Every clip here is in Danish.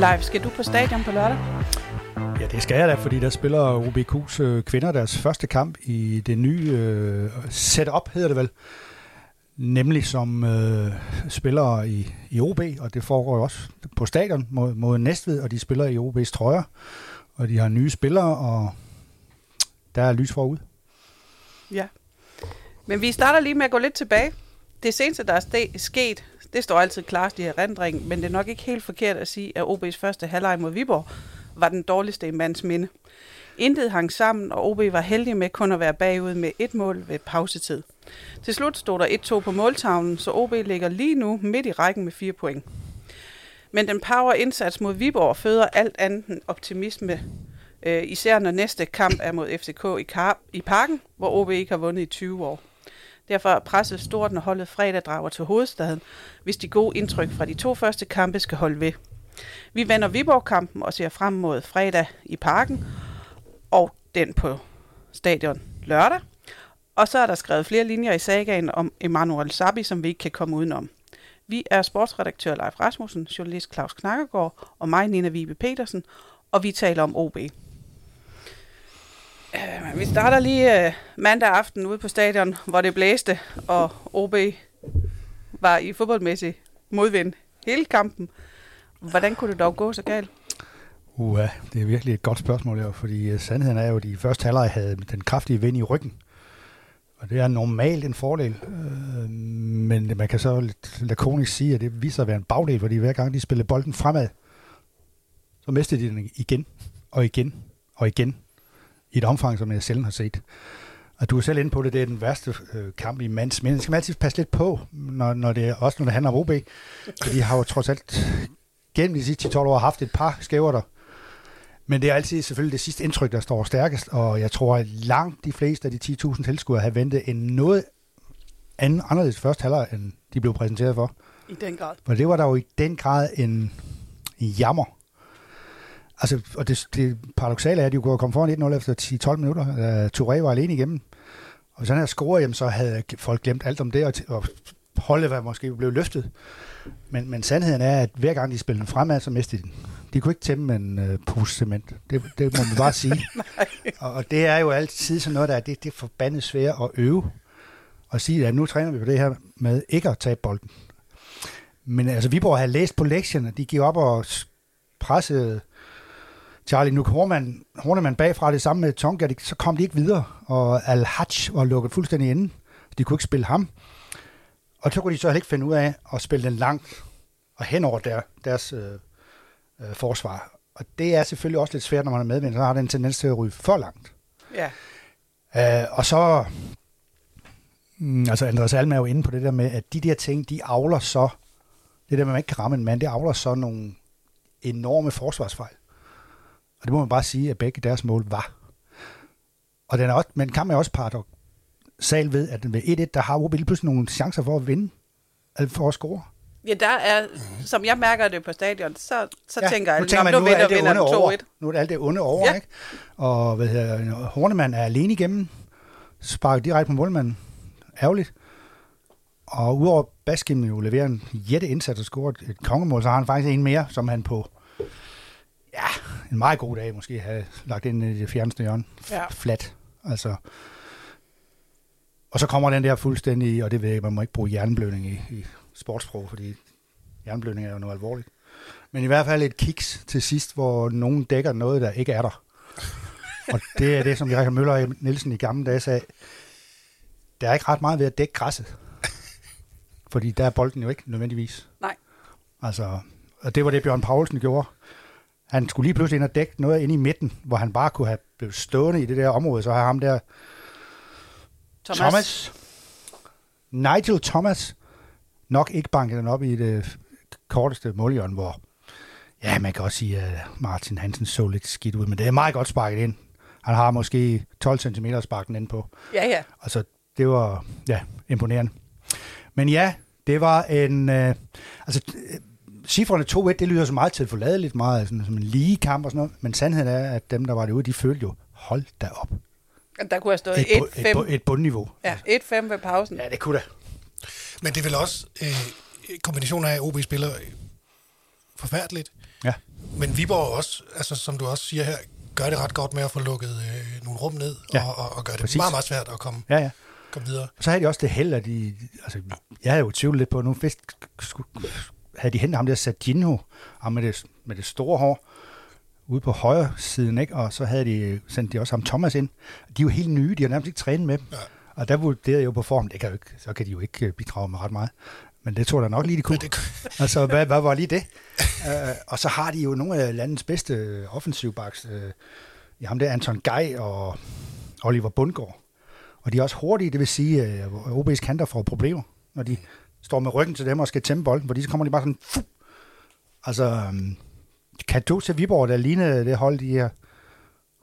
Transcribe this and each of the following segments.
Live, skal du på stadion på lørdag? Ja, det skal jeg da, fordi der spiller OBQ's øh, kvinder deres første kamp i det nye øh, setup, hedder det vel. Nemlig som øh, spillere i, i OB, og det foregår jo også på stadion mod, mod Næstved, og de spiller i OB's trøjer, og de har nye spillere, og der er lys forud. Ja. Men vi starter lige med at gå lidt tilbage. Det seneste, der er sket, det står altid klart i erindring, men det er nok ikke helt forkert at sige, at OB's første halvleg mod Viborg var den dårligste i mands minde. Intet hang sammen, og OB var heldig med kun at være bagud med et mål ved pausetid. Til slut stod der 1-2 på måltavlen, så OB ligger lige nu midt i rækken med fire point. Men den power indsats mod Viborg føder alt andet end optimisme, øh, især når næste kamp er mod FCK i, Kar- i Parken, hvor OB ikke har vundet i 20 år. Derfor er presset stort, når holdet fredag drager til hovedstaden, hvis de gode indtryk fra de to første kampe skal holde ved. Vi vender Viborg-kampen og ser frem mod fredag i Parken, og den på stadion lørdag. Og så er der skrevet flere linjer i sagaen om Emanuel Sabi, som vi ikke kan komme udenom. Vi er sportsredaktør Leif Rasmussen, journalist Claus Knakkergaard og mig, Nina Vibe Petersen, og vi taler om OB. Øh, vi starter lige øh, mandag aften ude på stadion, hvor det blæste, og OB var i fodboldmæssig modvind hele kampen. Hvordan kunne det dog gå så galt? Uha, det er virkelig et godt spørgsmål, jo, fordi øh, sandheden er jo, at de første halvleg havde den kraftige vind i ryggen. Og det er normalt en fordel, øh, men man kan så lidt lakonisk sige, at det viser at være en bagdel, fordi hver gang de spillede bolden fremad, så mistede de den igen og igen og igen i et omfang, som jeg sjældent har set. Og du er selv inde på det, det er den værste øh, kamp i mands, men skal man altid passe lidt på, når, når det, også når det handler om OB, for de har jo trods alt gennem de sidste 12 år haft et par skæver der. Men det er altid selvfølgelig det sidste indtryk, der står stærkest, og jeg tror, at langt de fleste af de 10.000 tilskuere har ventet en noget anden, anderledes første halvleg, end de blev præsenteret for. I den grad. For det var der jo i den grad en, en jammer. Altså, og det, det paradoxale er, at de kunne komme foran 1-0 efter 10-12 minutter. Uh, Touré var alene igennem. Og hvis han havde scoret, jamen, så havde folk glemt alt om det, og, og holdet var måske blevet løftet. Men, men sandheden er, at hver gang de spillede fremad, så mistede de den. De kunne ikke tæmme en uh, pose cement. Det, det må man bare sige. og, og det er jo altid sådan noget, der er, det, det er forbandet svært at øve. Og sige, at nu træner vi på det her med ikke at tage bolden. Men altså, Viborg havde læst på lektionen, de gik op og pressede Charlie Nuk Hornemann, Hornemann bagfra det samme med Tonga, så kom de ikke videre, og Al-Hajj var lukket fuldstændig inde. De kunne ikke spille ham. Og så kunne de så heller ikke finde ud af at spille den langt og hen over der, deres øh, øh, forsvar. Og det er selvfølgelig også lidt svært, når man er medvind, så har det en tendens til at ryge for langt. Ja. Øh, og så, mm, altså Andreas Alm er jo inde på det der med, at de der ting, de avler så, det der med, at man ikke kan ramme en mand, det avler så nogle enorme forsvarsfejl. Og det må man bare sige, at begge deres mål var. Og den er også, men kan man også paradoxal ved, at ved 1-1, der har OB lige pludselig nogle chancer for at vinde, eller for at score. Ja, der er, som jeg mærker det på stadion, så, så Ja, tænker jeg, nu tænker man, nu, nu er vinder, vinder onde over. den 2-1. Nu er det alt det onde over, Ja. ikke? Og hvad hedder, Hornemann er alene igennem, sparker direkte på målmanden. Ærgerligt. Og udover Baskin jo leverer en jætte indsats og scorer et kongemål, så har han faktisk en mere, som han på ja, en meget god dag måske havde lagt ind i det fjerneste hjørne. Ja. Flat. Altså. Og så kommer den der fuldstændig, og det ved jeg man må ikke bruge jernblødning i, i sportsprog, fordi jernblødning er jo noget alvorligt. Men i hvert fald et kiks til sidst, hvor nogen dækker noget, der ikke er der. Og det er det, som Richard Møller og Nielsen i gamle dage sagde. Der er ikke ret meget ved at dække græsset. Fordi der er bolden jo ikke nødvendigvis. Nej. Altså, og det var det, Bjørn Paulsen gjorde. Han skulle lige pludselig ind og dække noget inde i midten, hvor han bare kunne have blevet stående i det der område. Så har ham der, Thomas. Thomas. Nigel Thomas, nok ikke banket den op i det korteste målhjørne, hvor, ja, man kan også sige, at Martin Hansen så lidt skidt ud, men det er meget godt sparket ind. Han har måske 12 cm at sparke den ind på. Ja, ja. Altså, det var, ja, imponerende. Men ja, det var en, øh, altså, cifrene 2-1, det lyder så meget til forladeligt, meget sådan, som en lige kamp og sådan noget, men sandheden er, at dem, der var derude, de følte jo, hold da op. Der kunne have stået Et, bu- et, 1-5. bu- et bundniveau. Ja, 1-5 ved pausen. Ja, det kunne da. Men det er vel også øh, kombinationen af, at OB spiller forfærdeligt, Ja. Men Viborg også, altså som du også siger her, gør det ret godt med at få lukket øh, nogle rum ned, Ja, og, og, og gør det præcis. meget, meget svært at komme, Ja, ja. komme videre. Så havde de også det held, at de... Altså, jeg havde jo tvivlet lidt på, nu vidst, sku- havde de hentet ham der Sajinho, ham med det, med det store hår, ude på højre siden, ikke? og så havde de sendt de også ham Thomas ind. De er jo helt nye, de har nærmest ikke trænet med dem. Ja. Og der vurderede jeg jo på form, det kan jo ikke, så kan de jo ikke øh, bidrage med ret meget. Men det tror jeg da nok lige, de kunne. Men det, Altså, hvad, hvad var lige det? uh, og så har de jo nogle af landets bedste øh, offensivbacks. Uh, ja, ham der Anton Gej og Oliver Bundgaard. Og de er også hurtige, det vil sige, at uh, OB's kanter får problemer, når de står med ryggen til dem og skal tæmme bolden, fordi så kommer de bare sådan... Fuh! Altså, kan du til Viborg, der ligner det hold, de har,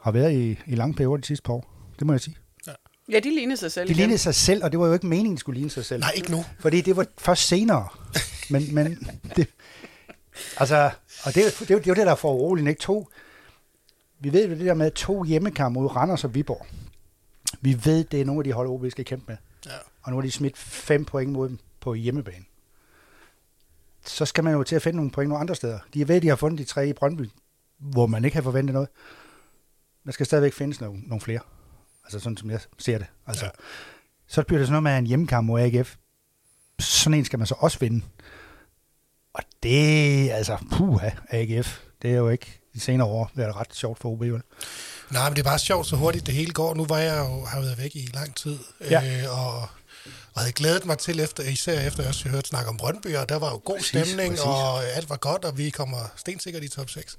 har været i, i lange perioder de sidste par år? Det må jeg sige. Ja, de lignede sig selv. De igen. lignede sig selv, og det var jo ikke meningen, de skulle ligne sig selv. nej, ikke nu. Fordi det var først senere. Men, men det, altså, og det, det, det, er jo- det er jo det, der er for uroligt, ikke? To, vi ved jo det der med to hjemmekampe mod Randers og Viborg. Vi ved, det er nogle af de hold, OB skal kæmpe med. Ja. Og nu har de smidt fem point mod dem på hjemmebane. Så skal man jo til at finde nogle point nogle andre steder. De ved, de har fundet de tre i Brøndby, hvor man ikke har forventet noget. Der skal stadigvæk findes nogle, nogle flere. Altså sådan, som jeg ser det. Altså, ja. Så bliver det sådan noget med en hjemmekamp mod AGF. Sådan en skal man så også vinde. Og det, altså, puha, AGF, det er jo ikke de senere år været ret sjovt for OB, vel? Nej, men det er bare sjovt, så hurtigt det hele går. Nu var jeg jo har været væk i lang tid, Ja. øh, og, og havde glædet mig til, efter, især efter jeg også hørte snak om Brøndby, og der var jo god Præcis, stemning, præcis. og alt var godt, og vi kommer stensikkert i top 6.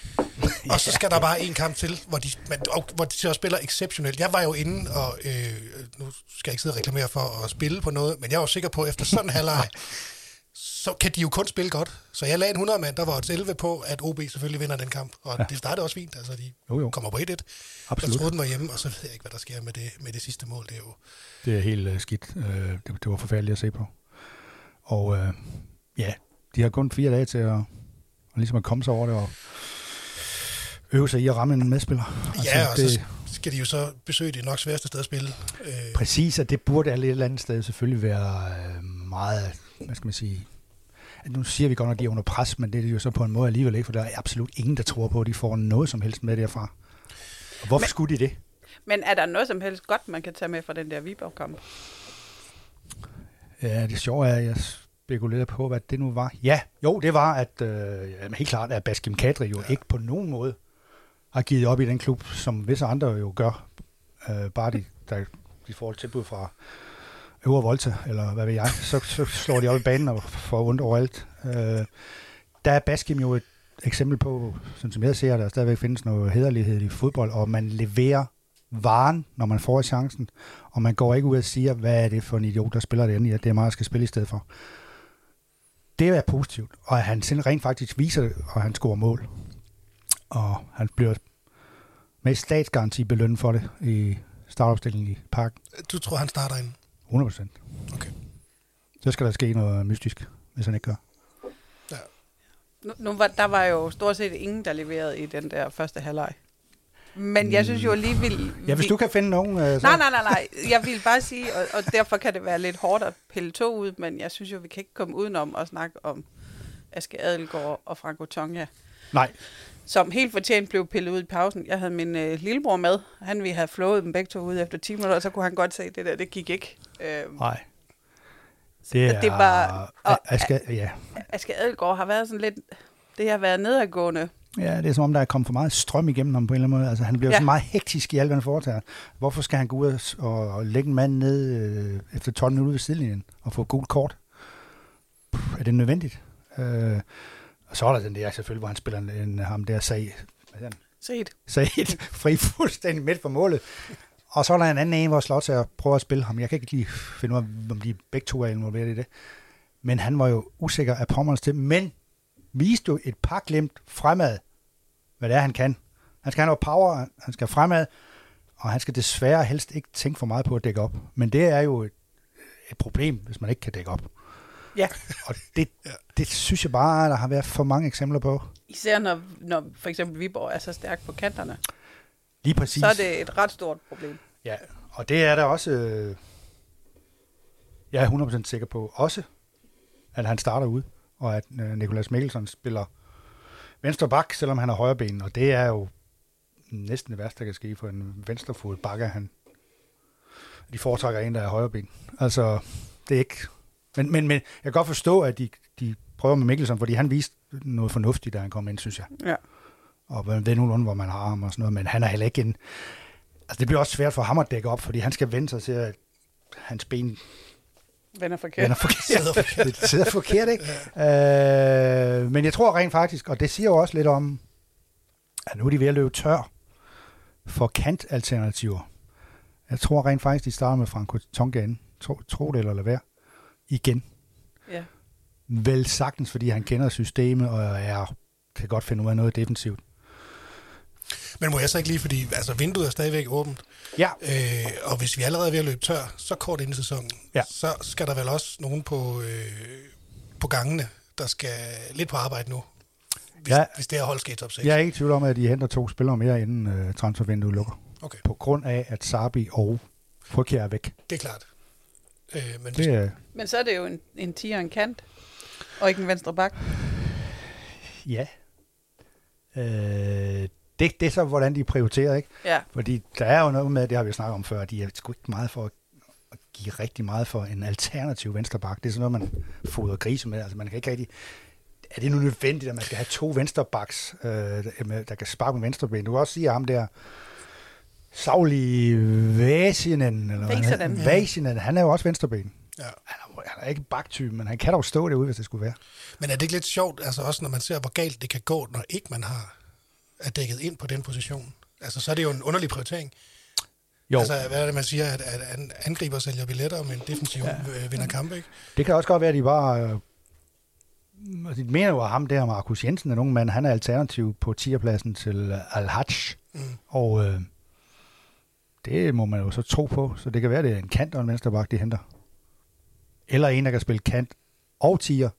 Og så skal der bare en kamp til, hvor de, men, og, hvor de så spiller exceptionelt. Jeg var jo inde, og øh, nu skal jeg ikke sidde og reklamere for at spille på noget, men jeg var sikker på, at efter sådan en halvleg, så kan de jo kun spille godt. Så jeg lagde en 100 mand, der var et 11 på, at OB selvfølgelig vinder den kamp. Og ja. det startede også fint, altså de Jo, jo. kommer på 1-1. Jeg Absolut. troede, den var hjemme, og så ved jeg ikke, hvad der sker med det, med det sidste mål. Det er jo... Det er helt uh, skidt. Uh, det, det var forfærdeligt at se på. Og uh, ja, de har kun fire dage til at, at ligesom at komme sig over det og øve sig i at ramme en medspiller. Altså, ja, og det, så skal de jo så besøge det nok sværeste sted at spille. Øh, Præcis, og det burde alle et eller andet sted selvfølgelig være øh, meget, hvad skal man sige, nu siger vi godt nok, at de er under pres, men det er jo så på en måde alligevel ikke, for der er absolut ingen, der tror på, at de får noget som helst med derfra. Og hvorfor men, skulle de det? Men er der noget som helst godt, man kan tage med fra den der Viborg-kamp? Ja, det sjove er, at jeg spekulerer på, hvad det nu var. Ja, jo, det var, at øh, helt klart, at Baskim Kadri jo ja. ikke på nogen måde har givet op i den klub, som visse andre jo gør. Øh, bare de, der, de får et tilbud fra Øvre Volta, eller hvad ved jeg, så, så slår de op i banen og får ondt overalt. Øh, der er Baskim jo et eksempel på, sådan som jeg ser, det, at der stadigvæk findes noget hederlighed i fodbold, og man leverer varen, når man får chancen, og man går ikke ud og siger, hvad er det for en idiot, der spiller det at det er meget, jeg skal spille i stedet for. Det er positivt, og at han selv rent faktisk viser det, og han scorer mål. Og han bliver med statsgaranti belønnet for det i startopstillingen i parken. du tror, han starter ind? 100 procent. Okay. Så skal der ske noget mystisk, hvis han ikke gør. Nu, nu var, der var jo stort set ingen, der leverede i den der første halvleg. Men jeg synes jo alligevel... Ja, hvis vi- du kan finde nogen... øh, Så... Nej, nej, nej, nej. Jeg vil bare sige, og, og derfor kan det være lidt hårdt at pille to ud, men jeg synes jo, vi kan ikke komme udenom at snakke om Aske Adelgaard og Franco Tonja, nej. Som helt fortjent blev pillet ud i pausen. Jeg havde min øh, lillebror med. Han ville have flået dem begge to ud efter 10 minutter, og så kunne han godt se, at det der, det gik ikke. Øh, Nej. Det er... det var- og- jeg skal, ja. Aske Adelgaard har været sådan lidt... Det har været nedadgående. ja, det er som om, der er kommet for meget strøm igennem ham på en eller anden måde. Altså, han bliver ja. Så meget hektisk i alt, hvad han foretager. Hvorfor skal han gå ud og, og, lægge en mand ned øh, efter 12 minutter ved sidelinjen og få gult kort? Puh, er det nødvendigt? Øh, og så er der den der selvfølgelig, hvor han spiller en, en ham der sag? Set. Said fri fuldstændig midt for målet. Og så er der en anden en, hvor Slottsær prøver at spille ham. Jeg kan ikke lige finde ud af, om de begge to er involveret i det. Men han var jo usikker af pommerens til, men viste jo et par glemt fremad, hvad det er, han kan. Han skal have noget power, han skal fremad, og han skal desværre helst ikke tænke for meget på at dække op. Men det er jo et, et problem, hvis man ikke kan dække op. Ja. Og det, det synes jeg bare, der har været for mange eksempler på. Især når, når for eksempel Viborg er så stærk på kanterne, Lige præcis. så er det et ret stort problem. Ja, og det er der også, øh, jeg er 100% sikker på, også at han starter ud, og at øh, Nikolas Mikkelsen spiller venstre bak, selvom han har højre ben, og det er jo næsten det værste, der kan ske for en venstrefod bakker. Han, de foretrækker en, der er højre ben. Altså, det er ikke... Men, men, men jeg kan godt forstå, at de, de prøver med Mikkelsen, fordi han viste noget fornuftigt, da han kom ind, synes jeg. Ja. Og ved nogenlunde, hvor man har ham og sådan noget, men han er heller ikke en... Altså, det bliver også svært for ham at dække op, fordi han skal vende sig til, at hans ben Vender forkert. vender forkert. Sidder forkert. det sidder forkert, ikke? Øh, men jeg tror rent faktisk, og det siger jo også lidt om, at nu er de ved at løbe tør for kantalternativer. Jeg tror rent faktisk, de starter med Franco Tonga ind. Tro, tro det eller lade være. Igen. Ja. Vel sagtens, fordi han kender systemet og er, kan godt finde ud af noget defensivt. Men må jeg så ikke lige, fordi altså, vinduet er stadigvæk åbent, Ja, øh, og hvis vi allerede er ved at løbe tør, så kort ind i sæsonen, Ja. så skal der vel også nogen på, øh, på gangene, der skal lidt på arbejde nu, hvis, Ja. hvis det her hold skal i top 6. jeg er ikke i tvivl om, at de henter to spillere mere, inden uh, transfervinduet lukker. Okay, På grund af, at Sabi og Frykjær er væk. det er klart. Øh, men Det er, Men så er det jo en, en 10 og en kant, og ikke en venstre bak. Ja. Øh, det, det er så, hvordan de prioriterer, ikke? Ja. Fordi der er jo noget med, det har vi snakket om før, de er sgu ikke meget for at give rigtig meget for en alternativ vensterbak. Det er sådan noget, man fodrer grise med. Altså, man kan ikke rigtig... Er det nu nødvendigt, at man skal have to vensterbaks, øh, med- der kan sparke med venstreben? Du kan også sige, at ham der Sauli Vasinen, eller Väisänen. hedder. Väisänen, han er jo også venstreben. Ja. Han er, han er ikke baktypen, men han kan dog stå derude, hvis det skulle være. Men er det ikke lidt sjovt, altså også når man ser, hvor galt det kan gå, når ikke man har er dækket ind på den position? Altså, så er det jo en underlig prioritering. Jo. Altså, hvad er det, man siger, at, at en angriber sælger billetter, men defensiv ja. vinder kampe, ikke? Det kan også godt være, at de bare... Øh, altså, de mener jo, at ham der, Markus Jensen, er nogen mand, han er alternativ på tierpladsen til øh, Al-Hajj. Mm. Og øh, det må man jo så tro på. Så det kan være, det er en kant og en vensterbak, de henter. Eller en, der kan spille kant og tier,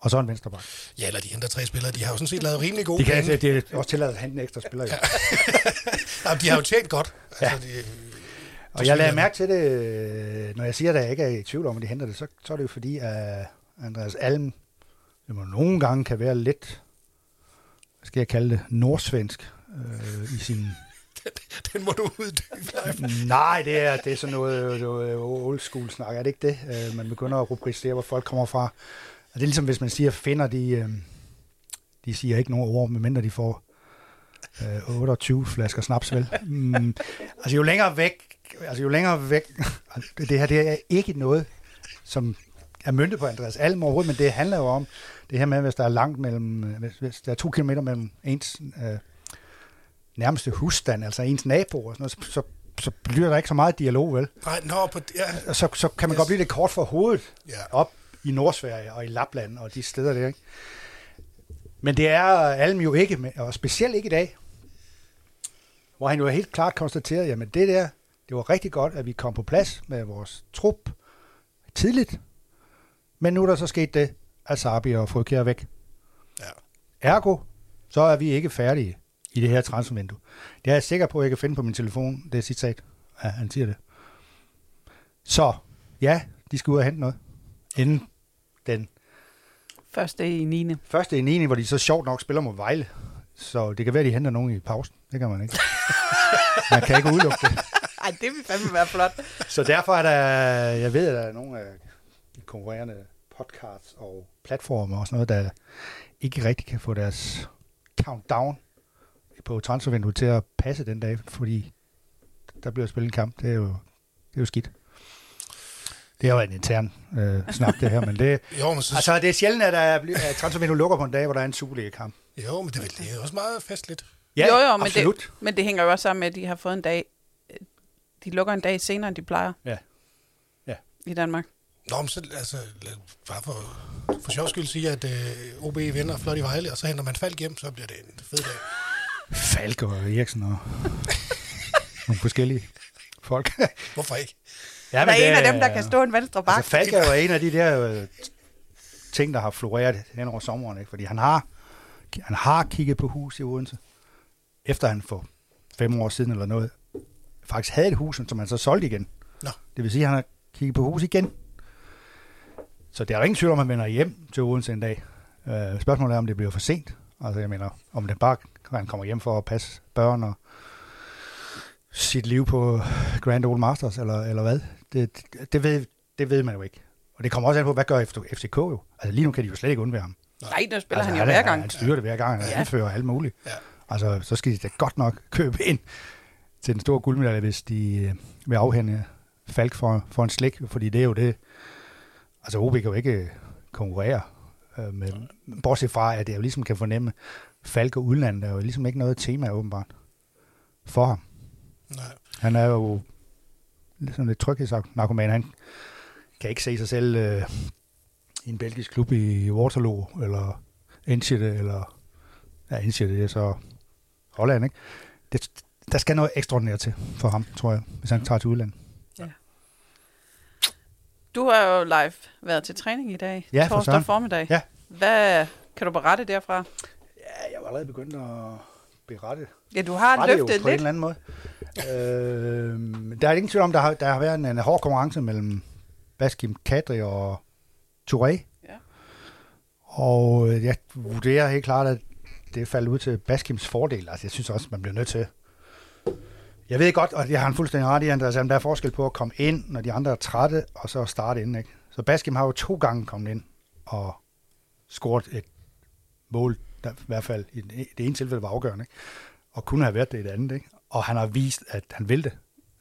og så en vensterbak. Ja, eller de henter tre spillere. De har jo sådan set lavet rimelig gode De kan penge. det er også tilladt at hente en ekstra spiller. Jo. Jamen, de har jo tjent godt. Altså, de, Og jeg lader mærke til det, øh, når jeg siger, at jeg ikke er i tvivl om, at de henter det, så, så er det jo fordi, at Andreas Alm det må nogle gange kan være lidt, hvad skal jeg kalde det, nordsvensk øh, i sin... den må du uddybe. Nej, det er, det er sådan noget, øh, noget øh, old school snak, er det ikke det? Øh, man begynder at rubricere, hvor folk kommer fra. Og det er ligesom, hvis man siger, finder de, de siger ikke nogen ord, medmindre de får 28 flasker snaps, vel? Mm, altså jo længere væk, altså jo længere væk, det, det her det er ikke noget, som er myndet på Andreas Alm overhovedet, men det handler jo om det her med, hvis der er langt mellem, hvis, hvis der er to kilometer mellem ens øh, nærmeste husstand, altså ens naboer, og sådan noget, så, så, bliver der ikke så meget dialog, vel? Nej, nå, på, ja, så, så kan man Yes. godt blive lidt kort for hovedet ja. op i Nordsverige og i Lapland og de steder der, ikke? Men det er Alm jo ikke, med, og specielt ikke i dag, hvor han jo helt klart konstaterede, jamen det der, det var rigtig godt, at vi kom på plads med vores trup tidligt, men nu er der så sket det, at Sabi og Frøkjær er væk. Ja. Ergo, så er vi ikke færdige i det her transfervindue. Det er jeg sikker på, at jeg kan finde på min telefon, det er citat, ja, han siger det. Så, ja, de skal ud og hente noget. Inden den Første i 9. første i 9. hvor de så sjovt nok spiller mod Vejle. Så det kan være, at de henter nogen i pausen. Det kan man ikke. Man kan ikke udelukke det. Ej, det vil fandme være flot. Så derfor er der, jeg ved, at der er nogle af de konkurrerende podcasts og platformer og sådan noget, der ikke rigtig kan få deres countdown på transfervinduet til at passe den dag, fordi der bliver spillet en kamp. Det er jo, det er jo skidt. Det er jo en intern øh, snak, det her, men det, Jo, men, så, altså, det er sjældent, at, der er, at transfervinduet lukker på en dag, hvor der er en Superliga-kamp. jo, men det, er vel- det er også meget festligt. Ja, Jo, jo, men absolut. det, men det hænger jo også sammen med, at de har fået en dag, de lukker en dag senere, end de plejer. Ja. Ja. I Danmark. Nå, men så, altså, bare for, for sjov skyld sige, at øh, OB vinder flot i Vejle, og så henter man Falk hjem, så bliver det en fed dag. Falk og Eriksen og nogle forskellige folk. Hvorfor ikke? ja, Der er en af dem, der er- kan stå en venstre bak. Altså, Falk er jo en af de der øh, ting, der har floreret hen over sommeren, ikke? fordi han har, han har kigget på hus i Odense, efter han for fem år siden eller noget, faktisk havde et hus, som han så solgte igen. Nå. Det vil sige, at han har kigget på hus igen. Så det er ingen tvivl om, at han vender hjem til Odense en dag. Øh, spørgsmålet er, om det bliver for sent, Altså, jeg mener, om det bare han kommer hjem for at passe børn og sit liv på Grand Old Masters, eller, eller hvad, det, det, ved, det ved man jo ikke. Og det kommer også an på, hvad gør FCK jo? Altså lige nu kan de jo slet ikke undvære ham. Nej, der spiller altså, han jo hver gang. Han styrer det hver gang, han Ja. anfører alt muligt. Ja. Altså, så skal de da godt nok købe ind til den store guldmedalje, hvis de øh, vil afhænde Falk for, for en slik, fordi det er jo det. Altså, OB kan jo ikke øh, konkurrere øh, med, bortset fra, at jeg jo ligesom kan fornemme, Falk og udlandet er jo ligesom ikke noget tema, åbenbart, for ham. Nej. Han er jo sådan lidt tryghedsnarkoman. Han kan ikke se sig selv øh, i en belgisk klub i Waterloo, eller Enschede, eller ja, Enschede, det er så Holland, ikke? Det, der skal noget ekstraordinært til for ham, tror jeg, hvis han tager til udlandet. Du har jo live været til træning i dag, Ja, for torsdag søren. formiddag. Ja. Hvad kan du berette derfra? Ja, jeg var allerede begyndt at berette Ja, du har løftet på en lidt. eller anden måde. øh, der er ingen tvivl om, der har, der har været en, en hård konkurrence mellem Baskim Kadri og Touré. Ja. Og øh, jeg vurderer helt klart, at det faldt ud til Baskims fordel. Altså, jeg synes også, man bliver nødt til... Jeg ved godt, og jeg har en fuldstændig ret i, Andreas, at der er forskel på at komme ind, når de andre er trætte, og så starte ind. Ikke? Så Baskim har jo to gange kommet ind og scoret et mål, der i hvert fald i det ene tilfælde var afgørende. Ikke? og kunne have været det i det andet. Ikke? Og han har vist, at han vil det.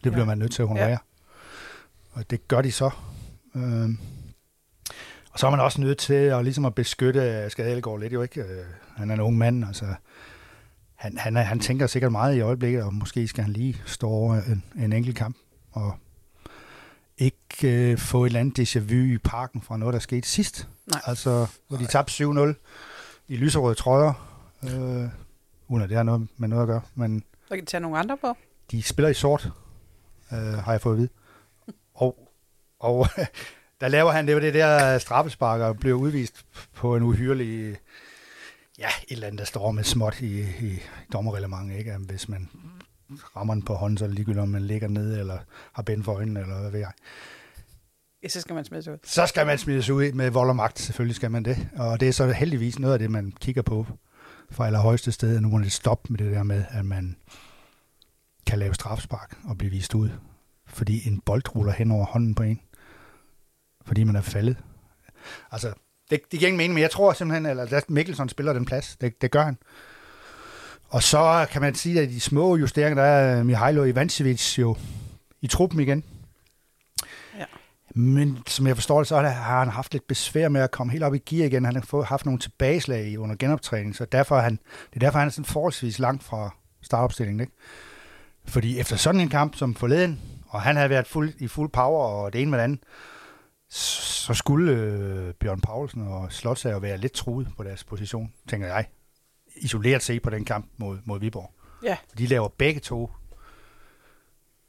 Det bliver Ja. man nødt til at honorere. Ja. Og det gør de så. Øhm. Og så er man også nødt til at, ligesom at beskytte Skadelegård lidt. Jo ikke? Øh, han er en ung mand. Altså, han, han, han tænker sikkert meget i øjeblikket, og måske skal han lige stå over en, en enkelt kamp. Og ikke øh, få et eller andet déjà vu i parken fra noget, der skete sidst. Nej. Altså, hvor de tabte 7-0 i lyserøde trøjer. Øh, uden at det har noget med noget at gøre. Men Så kan du tage nogle andre på. de spiller i sort, øh, har jeg fået at vide. Og, og der laver han det var det der straffespark og bliver udvist på en uhyrelig, ja, et eller andet, der står med småt i, i dommerreglementet, ikke? Hvis man rammer den på hånden, så er det ligegyldigt, om man ligger nede, eller har bind for øjnene, eller hvad ved jeg. Ja, så skal man smide sig ud. Så skal man smides ud med vold og magt, selvfølgelig skal man det. Og det er så heldigvis noget af det, man kigger på fra allerhøjeste sted. Nu må det stoppe med det der med, at man kan lave strafspark og blive vist ud. Fordi en bold ruller hen over hånden på en. Fordi man er faldet. Altså, det, det giver ingen mening, men jeg tror simpelthen, at at Mikkelsen spiller den plads. Det, det gør han. Og så kan man sige, at de små justeringer, der er Mihailo Ivancevic jo i truppen igen. Ja. Men som jeg forstår det, så har han haft lidt besvær med at komme helt op i gear igen. Han har fået, haft nogle tilbageslag i under genoptræning, så derfor er han, det er derfor, han er sådan forholdsvis langt fra startopstillingen. Ikke? Fordi efter sådan en kamp som forleden, og han havde været fuld, i fuld power og det ene med det andet, så skulle øh, Bjørn Paulsen og Slotsager være lidt truet på deres position, tænker jeg. Isoleret set på den kamp mod, mod Viborg. Ja. De laver begge to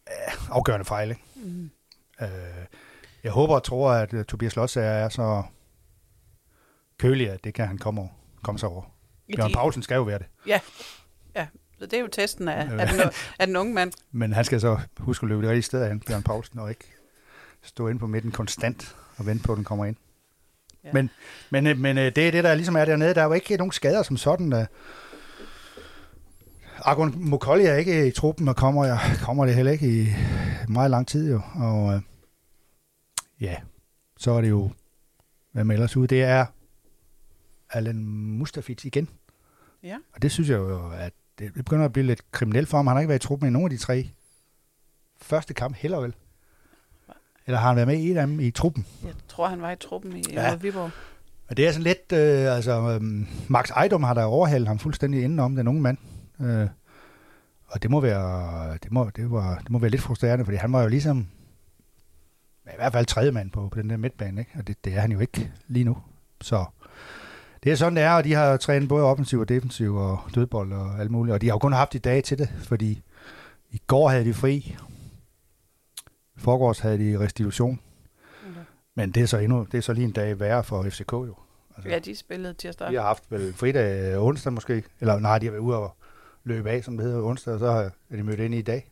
øh, afgørende fejl. Ikke? Mm. Øh, jeg håber og tror, at uh, Tobias Lodsager er så kølig, at det kan han komme, over, komme sig over. Bjørn Paulsen skal jo være det, så det er jo testen af, Ja. af, den, af den unge mand. men han skal så huske at løbe det rigtige sted hen, Bjørn Paulsen, og ikke stå inde på midten konstant og vente på, at den kommer ind. Ja. Ja. Men, men, øh, men øh, det er det, der ligesom er dernede. Der er jo ikke nogen skader som sådan. Uh, Argon Mokolli er ikke i truppen, og kommer, jeg, kommer det heller ikke i meget lang tid jo. Og uh, ja, så er det jo, hvad melder sig ud, det er Alan Mustafic igen. Ja. Og det synes jeg jo, at det begynder at blive lidt kriminelt for ham. Han har ikke været i truppen i nogen af de tre første kamp heller vel. Eller har han været med i en af dem i truppen? Jeg tror, han var i truppen i Ja. Viborg. Og det er sådan lidt, øh, altså, øh, Max Ejdom har der overhældt ham fuldstændig indenom, den unge mand. Øh, og det må være, det må, det, var, det må være lidt frustrerende, fordi han var jo ligesom, i hvert fald tredje mand på, på den der midtbane, ikke? og det, det er han jo ikke lige nu. Så det er sådan, det er, og de har trænet både offensiv og defensiv og dødbold og alt muligt, og de har jo kun haft i dag til det, fordi i går havde de fri, i forgårs havde de restitution, Okay. men det er så endnu, det er så lige en dag værre for FCK jo. Altså, Ja, de spillede tirsdag. de har haft vel fridag øh, onsdag måske, eller nej, de har været ude og løbe af, som det hedder onsdag, og så er de mødt ind i dag.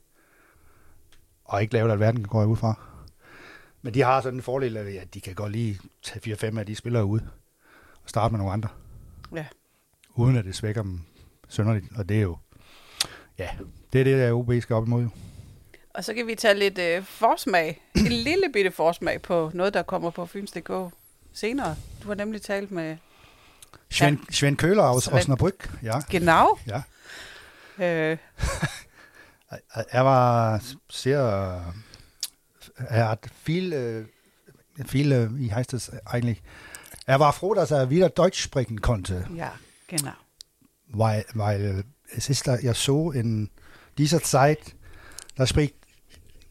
Og ikke lavet alverden, går jeg ud fra. Men de har sådan en fordel, at ja, de kan godt lige tage 4-5 af de spillere ud og starte med nogle andre. Ja. uden at det svækker dem sønderligt. Og det er jo, ja, det er det, der OB skal op imod. jo. Og så kan vi tage lidt øh, forsmag, en lille bitte forsmag på noget, der kommer på Fyns.dk senere. Du har nemlig talt med Svend, Svend Køler og. Osnabrück, ja. Genau. ja. Øh, Er war sehr, er hat viel, äh, viel, äh, wie heißt es eigentlich? Er war froh, dass er wieder Deutsch sprechen konnte, ja, genau. weil, weil es ist da ja so in dieser Zeit, da spricht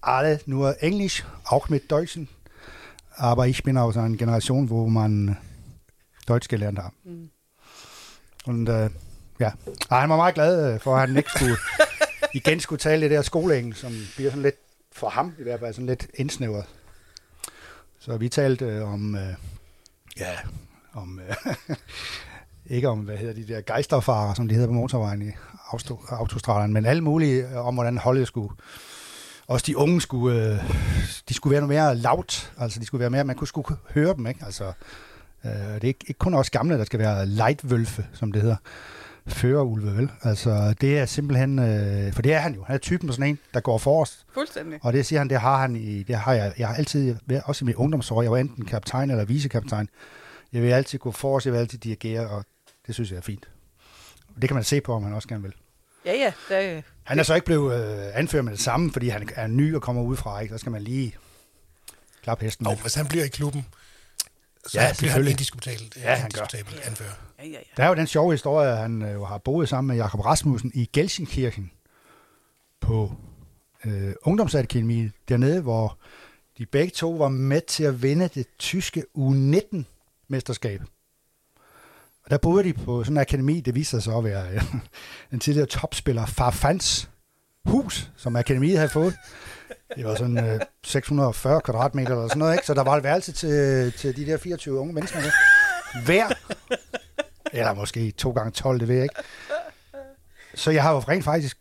alle nur Englisch, auch mit Deutschen. Aber ich bin aus einer Generation, wo man Deutsch gelernt hat. Mm. Und øh, ja, han var meget glad øh, for, at han ikke skulle, igen skulle tale det der skoleengelsk, som bliver sådan lidt, for ham i hvert fald, sådan lidt indsnævret. Så vi talte øh, om, øh, ja, om, øh, ikke om, hvad hedder de der gejsterfarer, som de hedder på motorvejen i autostraderne, men alle mulige øh, om, hvordan holdet skulle, også de unge skulle, øh, de skulle være noget mere lavt, altså de skulle være mere, man kunne skulle høre dem, ikke? Altså, øh, det er ikke, ikke kun os gamle, der skal være lightvølfe, som det hedder, førerulve, vel? Altså, det er simpelthen, øh, for det er han jo, han er typen sådan en, der går forrest, Fuldstændig. og det siger han, det har han i, det har jeg, jeg har altid, været- også i mit ungdomsår, jeg var enten kaptajn eller vicekaptajn, jeg vil altid gå forrest, jeg vil altid dirigere, og det synes jeg er fint. Det kan man se på, om han også gerne vil. Ja, ja. Det, Han er så ikke blevet øh, anført med det samme, fordi han er ny og kommer udefra, ikke? Så skal man lige klappe hesten Og hvis han bliver i klubben, så Ja, bliver han selvfølgelig. indiskutabelt, Ja, han gør. indiskutabelt anfører. ja, ja, ja. Der er jo den sjove historie, at han øh, jo har boet sammen med Jakob Rasmussen i Gelsenkirchen på øh, ungdomsakademi dernede, hvor de begge to var med til at vinde det tyske U19-mesterskab. Og der boede de på sådan en akademi, det viste sig så at være øh, en tidligere topspiller, Farfans hus, som akademiet havde fået. Det var sådan øh, 640 kvadratmeter eller sådan noget, ikke? Så der var et værelse til, til de der 24 unge mennesker. Der. Hver eller måske 2 gange 12 det ved jeg ikke. Så jeg har jo rent faktisk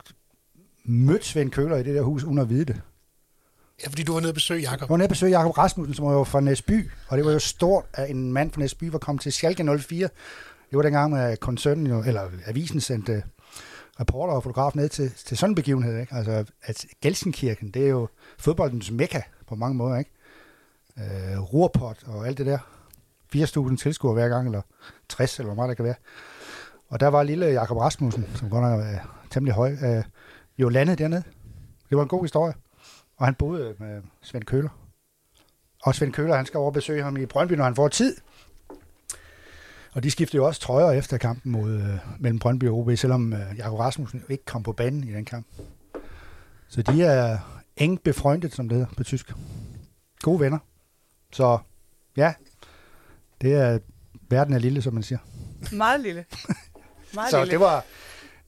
mødt Svend Køler i det der hus, uden at vide det. Ja, fordi du var nede og besøge Jeg Jakob. var nede og besøge Jakob Rasmussen, som var jo fra Næsby, og det var jo stort, at en mand fra Næsby var kommet til Schalke 04. Det var dengang, at koncernen, jo, eller avisen sendte reporter og fotograf ned til, til sådan en begivenhed. Ikke? Altså, at Gelsenkirchen, det er jo fodboldens mekka på mange måder. Ikke? Øh, Ruhrpot og alt det der. 80.000 tilskuere hver gang, eller 60, eller hvor meget der kan være. Og der var lille Jakob Rasmussen, som godt nok er temmelig høj, øh, jo landet dernede. Det var en god historie. Og han boede med Svend Køler. Og Svend Køler, han skal over besøge ham i Brøndby, når han får tid. Og de skifter jo også trøjer efter kampen mod, øh, mellem Brøndby og OB, selvom øh, Jakob Rasmussen jo ikke kom på banen i den kamp. Så de er eng befreundet, som det hedder på tysk. Gode venner. Så ja, det er, verden er lille, som man siger. Meget lille. Meget Så lille. det var,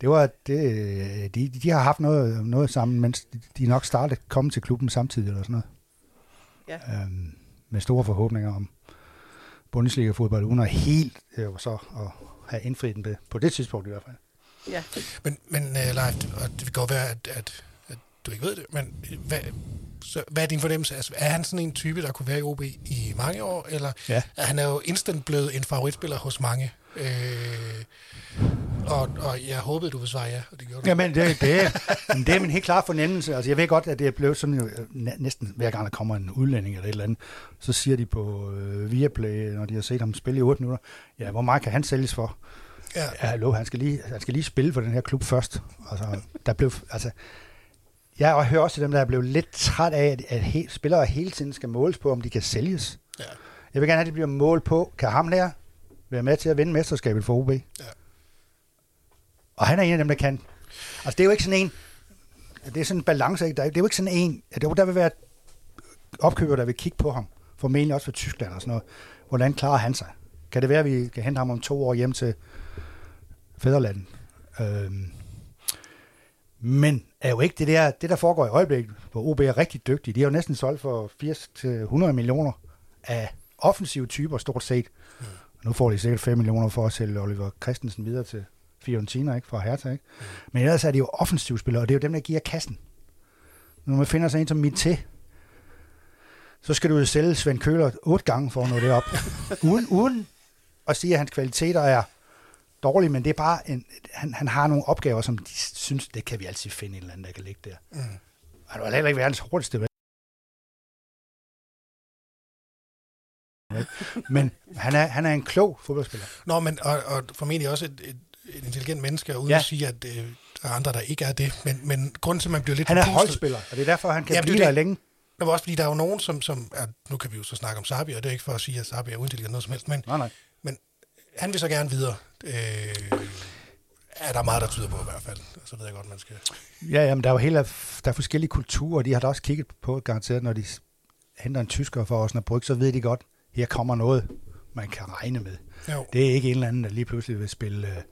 det var det, de, de har haft noget, noget sammen, mens de, nok startede kommet til klubben samtidig eller sådan noget. Ja. Øhm, med store forhåbninger om Bundesliga-fodbold, uden at helt øh, så at have indfriet den på- på det tidspunkt i hvert fald. Ja. Men, men uh, Leif, og det kan godt være, at, at du ikke ved det, men hvad, så, hvad er din fornemmelse? Altså, er han sådan en type, der kunne være i OB i mange år, eller Ja. er han er jo instant blevet en favoritspiller hos mange? Øh, og, og jeg håbede, du ville svare ja, og det gjorde du. Jamen, det, det, er, men det er min helt klare fornemmelse. Altså, jeg ved godt, at det er blevet sådan, øh, næ- næsten hver gang der kommer en udlænding eller et eller andet, så siger de på øh, Viaplay, når de har set ham spille i 8 minutter, ja, hvor meget kan han sælges for? Ja. Ja, hallo, han skal lige, han skal lige spille for den her klub først. Altså, der blev, altså, jeg hører også til dem, der er blevet lidt træt af, at, at he, spillere hele tiden skal måles på, om de kan sælges. Ja. Jeg vil gerne have, at de bliver målt på, kan ham her være med til at vinde mesterskabet for OB? Ja. Og han er en af dem, der kan. Altså, det er jo ikke sådan en, det er sådan en balance, ikke? Der Det er jo ikke sådan en, der, der vil være opkøber, der vil kigge på ham, formentlig også fra Tyskland og sådan noget. Hvordan klarer han sig? Kan det være, at vi kan hente ham om to år hjem til Fæderlandet? Øhm. Men er jo ikke det der, det der foregår i øjeblikket, hvor OB er rigtig dygtige. De har jo næsten solgt for 80-100 millioner af offensive typer stort set. Mm. Nu får de sikkert 5 millioner for at sælge Oliver Christensen videre til Fiorentina, ikke? Fra Hertha, ikke? Mm. Men ellers er det jo offensive spillere, og det er jo dem, der giver kassen. Når man finder sig en som Mite, så skal du jo sælge Svend Køler otte gange for at nå det op. uden, uden at sige, at hans kvaliteter er dårlig, men det er bare, en, han, han har nogle opgaver, som de synes, det kan vi altid finde en eller anden, der kan ligge der. Mm. Han var heller ikke verdens hurtigste? Men han er, han er en klog fodboldspiller. Nå, men og, og formentlig også et, et, et intelligent menneske, uden Ja. at sige, at øh, der er andre, der ikke er det. Men, men grunden til, at man bliver lidt Han er holdspiller, og det er derfor, han kan Jamen, blive det er der længe. Det var også fordi, der er jo nogen, som, som er, nu kan vi jo så snakke om Sabi, og det er ikke for at sige, at Sabi er uintelligent noget som helst, men, Nej, nej. Han vil så gerne videre. Øh, er der meget, der tyder på i hvert fald. Så ved jeg godt, man skal... Ja, jamen, der er jo hele, der er forskellige kulturer, de har da også kigget på garanteret, når de henter en tysker for Osnabrück, så ved de godt, her kommer noget, man kan regne med. Jo. Det er ikke en eller anden, der lige pludselig vil spille øh,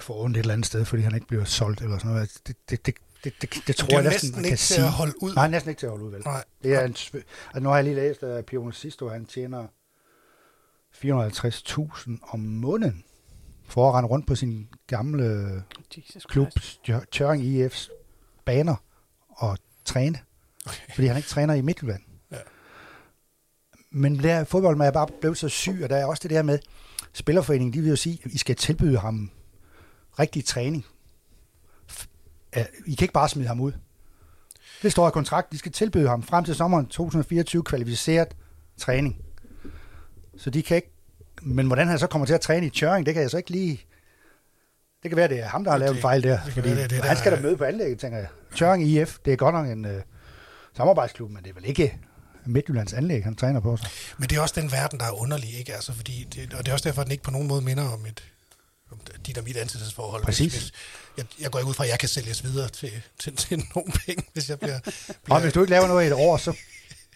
for ondt et eller andet sted, fordi han ikke bliver solgt eller sådan noget. Det, det, det, det, det, det tror det jeg næsten, næsten man ikke kan til sige. at holde ud. Nej, næsten ikke til at holde ud, vel? Nej. Det er en, altså, nu har jeg lige læst, at Pione Sisto, han tjener 450.000 om måneden for at rende rundt på sin gamle Jesus klub, Tjørring IF's baner og træne, Okay. fordi han ikke træner i Midtjylland. Ja. Men der fodbold er bare blevet så syg, og der er også det der med, Spillerforeningen, de vil jo sige, at I skal tilbyde ham rigtig træning. I kan ikke bare smide ham ud. Det står i kontrakt, de skal tilbyde ham frem til sommeren 2024 kvalificeret træning. Så de kan ikke, men hvordan han så kommer til at træne i Tjøring, det kan jeg så ikke lige... Det kan være, det er ham, der har lavet en fejl der. det Fordi være, det det, han der skal da er- møde på anlægget, tænker jeg. Tjøring IF, det er godt nok en øh, samarbejdsklub, men det er vel ikke Midtjyllands anlæg, han træner på sig. Men det er også den verden, der er underlig, ikke? Altså, fordi det, og det er også derfor, at den ikke på nogen måde minder om et om dit og mit ansættelsesforhold. Præcis. Hvis, jeg, jeg går ikke ud fra, at jeg kan sælges videre til, til, til nogle penge, hvis jeg bliver... Og bliver hvis du ikke laver noget i et år, så,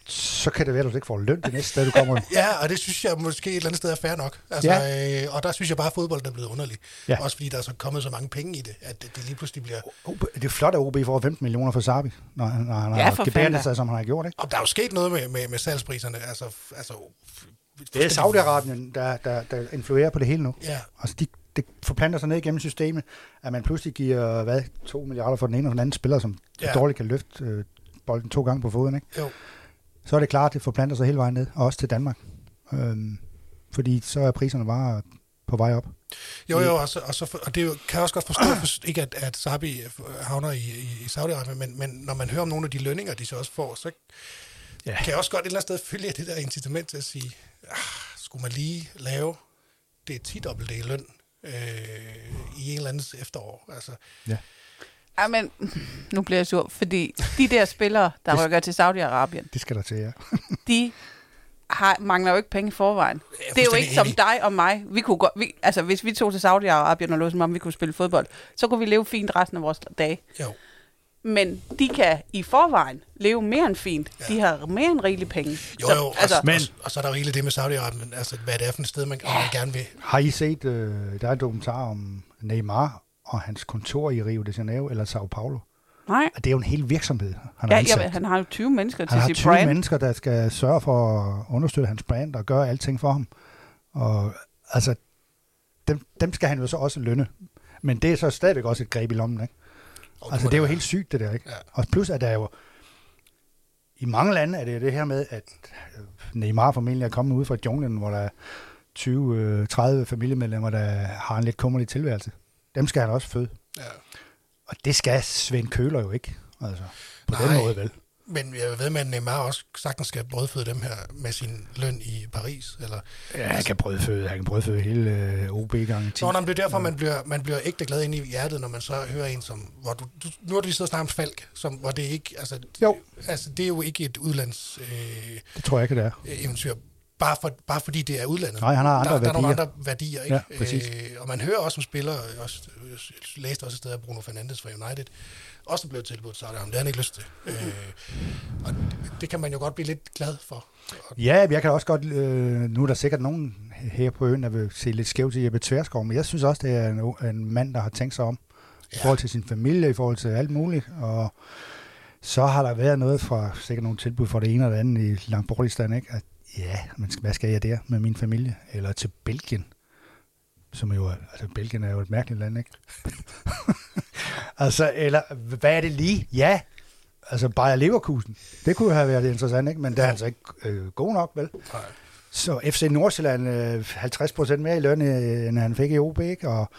så kan det være, at du ikke får løn det næste sted, du kommer. Ja, og det synes jeg måske et eller andet sted er fair nok. Altså, ja. øh, og der synes jeg bare, at fodbold er blevet underlig. Ja. Også fordi der er så kommet så mange penge i det, at det, det lige pludselig bliver... OB, det er flot, at OB får 15 millioner for Sabi, når, han- når han Ja, har gebærdet sig, som han har gjort. Ikke? Og der er jo sket noget med, med, med salgspriserne. Altså, altså, Det er Saudi-Arabien, der, der, der influerer på det hele nu. Ja, Altså, de, det forplanter sig ned igennem systemet, at man pludselig giver, hvad, 2 milliarder for den ene og den anden spiller, som. Ja. dårligt kan løfte øh, bolden to gange på foden. Ikke? jo. Så er det klart, at det forplanter sig hele vejen ned, og også til Danmark. Øhm, fordi så er priserne bare på vej op. Jo, jo, og, så, og, så, og det kan jeg også godt forstå, for, ikke at, at Sabi havner i, i, i Saudi-Arabien, men, men når man hører om nogle af de lønninger, de så også får, så Ja. kan jeg også godt et eller andet sted følge det der incitament til at sige, ah, skulle man lige lave det 10 det i løn øh, i en eller anden efterår? Altså, Ja, men nu bliver jeg sur, fordi de der spillere, der Det- rykker til Saudi-Arabien, Det skal der til, ja. de har, mangler jo ikke penge i forvejen. Det er jo ikke som dig og mig. Vi kunne godt, vi, altså, hvis vi tog til Saudi-Arabien og lå som om, vi kunne spille fodbold, så kunne vi leve fint resten af vores dage. jo. Men de kan i forvejen leve mere end fint. Ja. De har mere end rigeligt penge. Jo, Så, jo, altså, altså, Men- men, og, og, så er der jo hele det med Saudi-Arabien, altså hvad det er for et sted, man, man gerne vil. Har I set, øh, der er en dokumentar om Neymar og hans kontor i Rio de Janeiro eller Sao Paulo? nej. Og det er jo en hel virksomhed, han har Ja, ansat. jeg, ved, han har jo 20 mennesker Han til har sit 20 brand. mennesker, der skal sørge for at understøtte hans brand og gøre alting for ham. Og altså, dem, dem skal han jo så også lønne. Men det er så stadigvæk også et greb i lommen, ikke? Og Altså, det er jo helt sygt, det der, ikke? Ja. Og plus, at der er jo... I mange lande er det jo det her med, at øh, Neymar formentlig er kommet ud fra junglen, hvor der er 20-30 familiemedlemmer, der har en lidt kummerlig tilværelse. Dem skal han også føde. Ja. Og det skal Svend Køler jo ikke. Altså, på den Nej. måde vel. Men jeg ved at Neymar også sagtens skal brødføde dem her med sin løn i Paris. Eller... Ja, han kan brødføde, han kan brødføde hele øh, OB gange 10. Nå, nej, det er derfor, man bliver, man bliver ægte glad ind i hjertet, når man så hører en som... Hvor du, du, nu har du lige siddet og snakket om Falk, som, hvor det ikke... Altså, Jo. Altså, det er jo ikke et udlands øh, Det tror jeg ikke, det er. eventyr. Bare, for, bare fordi det er udlandet. Nej, han har andre der, der er nogle værdier. andre værdier, ikke? Ja, præcis. Øh, og man hører også som spiller, jeg også, jeg læste også et sted, at Bruno Fernandes fra United også blev tilbudt så det har han ikke lyst til. Øh, og det, det kan man jo godt blive lidt glad for. Ja, jeg kan også godt... Øh, nu er der sikkert nogen her på øen, der vil se lidt skævt til Jeppe Tverskov, men jeg synes også, det er en, en mand, der har tænkt sig om. I Ja. forhold til sin familie, i forhold til alt muligt. Og så har der været noget fra, sikkert nogle tilbud fra det ene og det andet i Langbordistan, ikke? At, ja, men hvad skal jeg der med min familie? Eller til Belgien. Som jo altså Belgien er jo et mærkeligt land, ikke? altså, eller hvad er det lige? Ja, altså Bayer Leverkusen. Det kunne have været interessant, ikke? Men det er altså ikke øh, god nok, vel? nej. Så FC Nordsjælland øh, 50% mere i løn, øh, end han fik i OB, ikke? Og,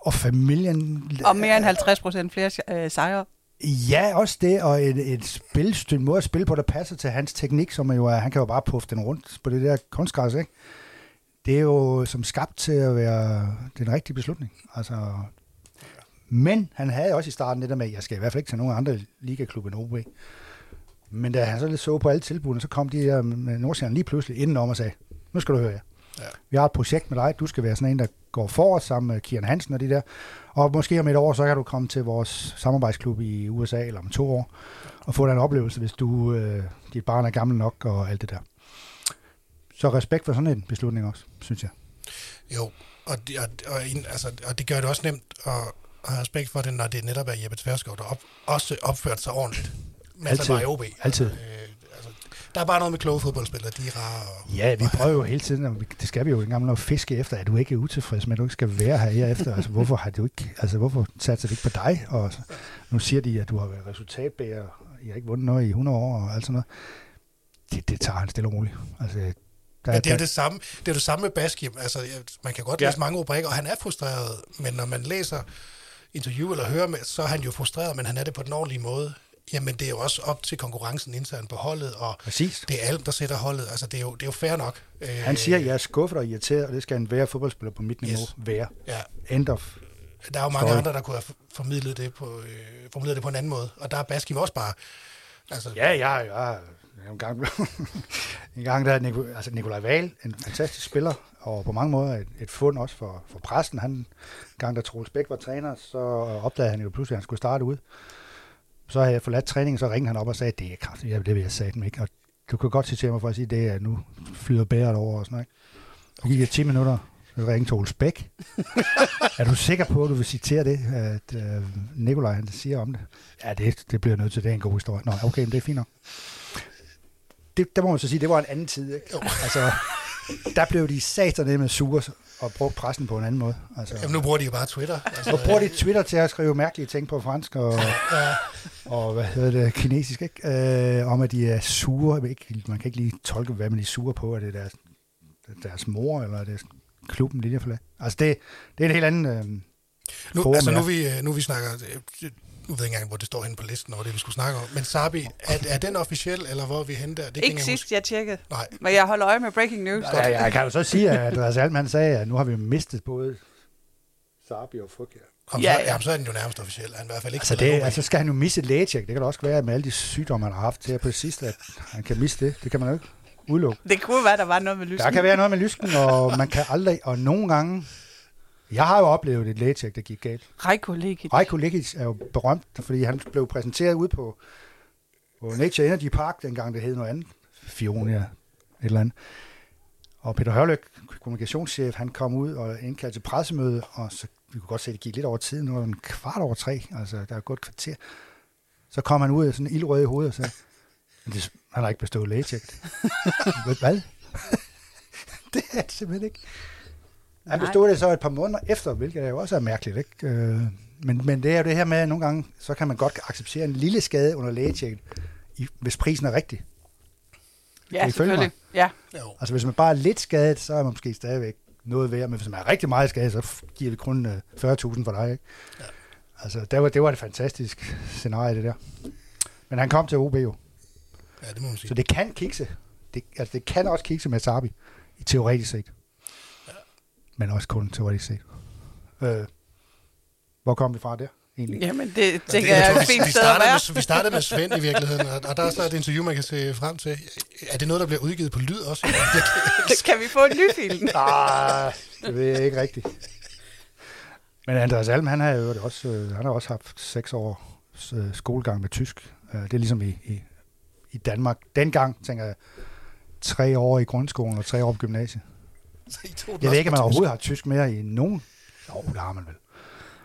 og familien... Og mere end 50 procent flere øh, sejre. Ja, også det, og et, et spil, en måde at spille på, der passer til hans teknik, som jo er, han kan jo bare puffe den rundt på det der kunstgræs, ikke? Det er jo som skabt til at være den rigtige beslutning. Altså, men han havde også i starten det der med, at jeg skal i hvert fald ikke til nogen andre ligaklub end OB. Men da han så lidt så på alle tilbudene, så kom de der med Nordsjælland lige pludselig indenom og sagde, nu skal du høre jer. Ja. Vi har et projekt med dig, du skal være sådan en, der går forrest sammen med Kieran Hansen og de der. Og måske om et år, så kan du komme til vores samarbejdsklub i USA, eller om to år, og få den oplevelse, hvis du, øh, dit barn er gammel nok og alt det der. Så respekt for sådan en beslutning også, synes jeg. Jo, og det, og, og, altså, og det gør det også nemt at, at have respekt for det, når det netop er Jeppe Tverskov, der op, også opført sig ordentligt. Altid. var i OB. Altid. Øh, altså, der er bare noget med kloge fodboldspillere, de er rare. Og, Ja, vi prøver jo hele tiden, det skal vi jo engang at fiske efter, at du ikke er utilfreds med, at du ikke skal være her herefter. Altså, hvorfor har du ikke, altså, hvorfor satser det ikke på dig? Og nu siger de, at du har været resultatbærer, og I har ikke vundet noget i 100 år, og alt sådan noget. Det, det tager han stille og roligt. Altså, der, Ja, det er jo der- det samme, det er det samme med Baskim. Altså, jeg- man kan godt ja. læse mange rubrikker, og han er frustreret, men når man læser interview eller hører med, så er han jo frustreret, men han er det på den ordentlige måde. Jamen, det er jo også op til konkurrencen internt på holdet, og Præcis. det er Alm, der sætter holdet. Altså, det er jo, det er jo fair nok. Øh, Han siger, at jeg er skuffet og irriteret, og det skal en være fodboldspiller på mit niveau Yes. være. Ja, End of. der er jo mange Story. andre, der kunne have formidlet det, på, øh, formidlet det på en anden måde, og der er Baskim også bare... Altså, Ja, ja, ja. En gang, en gang der er Nico, altså Nikolaj Wahl, en fantastisk spiller, og på mange måder et, et fund også for, for præsten. Han, en gang da Troels Bæk var træner, så opdagede han jo pludselig, at han skulle starte ud. Så havde jeg forladt træningen, så ringede han op og sagde, det er kraftigt, ja, det vil jeg sige ikke. Og du kan godt citere mig for at sige, det er nu flyder bæret over og sådan noget. Så gik jeg 10 minutter, så ringede Troels Bæk. er du sikker på, at du vil citere det, at øh, Nikolaj han siger om det? Ja, det, det bliver nødt til, det er en god historie. Nå, okay, men det er fint nok. Det, der må man så sige, det var en anden tid. Ikke? Altså, der blev de med sure og brugte pressen på en anden måde. Altså, Jamen, nu bruger de jo bare Twitter. Altså, og bruger de Twitter til at skrive mærkelige ting på fransk og, og hvad hedder det, kinesisk, ikke? Øh, om at de er sure. Man kan ikke lige tolke, hvad man er sure på. Er det deres, deres mor, eller er det klubben lige for Altså, det, det er en helt anden... Øh, Nu, forum, altså, ja. nu, vi, øh, nu vi snakker, øh, nu ved jeg ikke engang, hvor det står henne på listen over det, vi skulle snakke om, men Sabi, er, er den officiel, eller hvor er vi henne der? Det Ikke jeg sidst, jeg tjekkede. huske. Nej, Men jeg holder øje med breaking news. Ja, jeg kan jo så sige, at Andreas Altmann sagde, at nu har vi mistet både Sabi og Fugger. Om Ja, så, ja. jamen, så er den jo nærmest officiel. Han er i hvert fald ikke Altså, det, OB. altså skal han jo misse et lægetjek. Det kan da også være med alle de sygdomme, han har haft til på det sidste, at han kan misse det. Det kan man jo ikke udelukke. Det kunne være, der var noget med lysken. Der kan være noget med lysken, og man kan aldrig, og nogle gange, jeg har jo oplevet et lægetjek, der gik galt. Reiko Lekic. Reiko Lekic er jo berømt, fordi han blev præsenteret ude på, på Nature Energy Park, dengang det hed noget andet. Fionia, et eller andet. Og Peter Hørløk, kommunikationschef, han kom ud og indkaldte til pressemøde, og så, vi kunne godt se, at det gik lidt over tiden. Nu var det en kvart over tre, altså der er gået et kvarter. Så kom han ud af sådan en ildrød i hovedet og sagde, "Men det, han har ikke bestået lægetjekket. Hvad? det er det simpelthen ikke. Han Nej. bestod det så et par måneder efter, hvilket er jo også er mærkeligt. Ikke? Øh, men, men det er jo det her med, at nogle gange, så kan man godt acceptere en lille skade under lægetjekket, hvis prisen er rigtig. Ja, Kan I følge selvfølgelig. Ja. Altså hvis man bare er lidt skadet, så er man måske stadigvæk noget værd, men hvis man er rigtig meget skadet, så giver vi kun øh, 40.000 for dig. Ikke? Ja. Altså det var, det var et fantastisk scenarie, det der. Men han kom til OB jo, Ja, det må man sige. så det kan kikse. Det, altså det kan også kikse med Sabi, i teoretisk set. Men også kun teoretisk set. Øh, hvor kom vi fra der, egentlig? Jamen, det tænker Det- jeg er et vi- fint sted at startede være. Med, vi startede med Svend i virkeligheden, og, og der er så et interview, man kan se frem til. Er det noget, der bliver udgivet på lyd også? kan vi få en lydfil? Ah, det ved jeg ikke rigtigt. Men Andreas Alm, han har jo også, øh, han har også haft seks år øh, skolegang med tysk. Øh, det er ligesom i, i, i Danmark. Dengang, tænker jeg, tre år i grundskolen og tre år på gymnasiet. Så I tog Jeg ved ikke, om man tysk. overhovedet har tysk mere i nogen. Jo, det har man vel.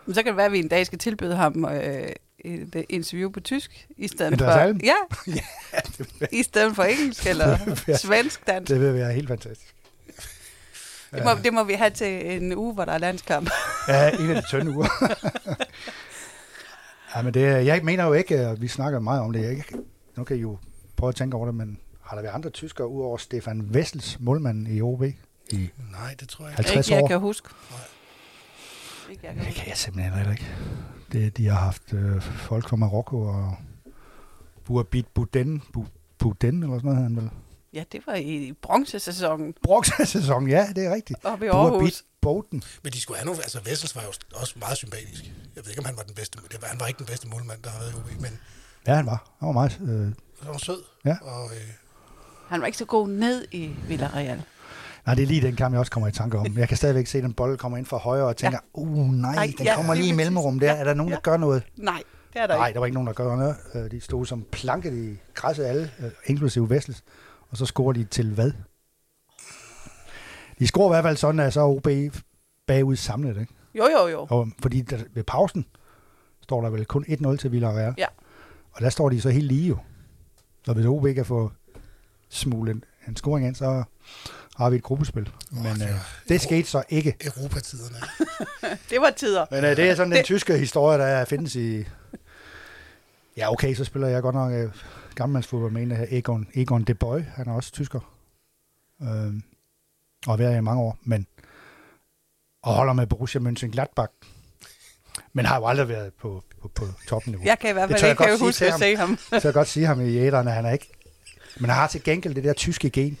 Men så kan det være, at vi en dag skal tilbyde ham øh, et øh, interview på tysk, i stedet for, Alm? ja, i stedet for engelsk eller svensk dansk. Det vil være helt fantastisk. Det må, det må vi have til en uge, hvor der er landskamp. Ja, en af de tynde uger. ja, men det, jeg mener jo ikke, og vi snakker meget om det, jeg ikke, nu kan I jo prøve at tænke over det, men har der været andre tyskere, udover Stefan Wessels, målmanden i OB? I Nej, det tror jeg ikke. 50 ikke, jeg år? kan huske. Nej. Ikke, jeg kan Det kan jeg simpelthen heller ikke. Det, de har haft øh, folk fra Marokko og Bouabit Bouden, Bu, Bouden eller sådan noget, han vel. Ja, det var i bronzesæsonen Bronzesæson, ja, det er rigtigt. oppe i Aarhus. Bouabit Bouden. Men de skulle have nogle... Altså, Vessels var jo også meget sympatisk. Jeg ved ikke, om han var den bedste... Det var, han var ikke den bedste målmand, der har været i OB, men Ja, han var. Han var meget... Øh, han var sød. Ja. Og, øh, Han var ikke så god ned i Villarreal. Nej, det er lige den kamp, jeg også kommer i tanke om. Jeg kan stadigvæk se, at den bold kommer ind fra højre og tænker, ja. uh, nej, Ej, den ja, kommer lige i mellemrum der. Ja, Er der nogen, ja. der gør noget? Nej, det er der Nej, ikke. der var ikke nogen, der gør noget. Øh, De stod som planket i græsset alle, øh, inklusive Vessels. Og så scorer de til hvad? De scorer i hvert fald sådan, at så er OB bagud samlet, ikke? Jo, jo, jo. Og, fordi der, ved pausen står der vel kun 1-0 til Villarreal. Ja. Og der står de så helt lige jo. Så hvis OB kan få smuglet en, en scoring ind, så har vi et gruppespil. Men det øh, det skete så ikke. Europatiderne. Det var tider. Men øh, det er sådan den Det- tyske historie, der findes i... Ja, okay, så spiller jeg godt nok øh, gammelmandsfodbold med en af Egon, Egon de Boy. Han er også tysker. Øh, og har været i mange år, men... Og holder med Borussia Mönchengladbach. Men har jo aldrig været på, på, på topniveau. Jeg kan i hvert fald ikke huske at ham. se ham. Så jeg kan godt sige ham i æderne, han er ikke... Men han har til gengæld det der tyske gen.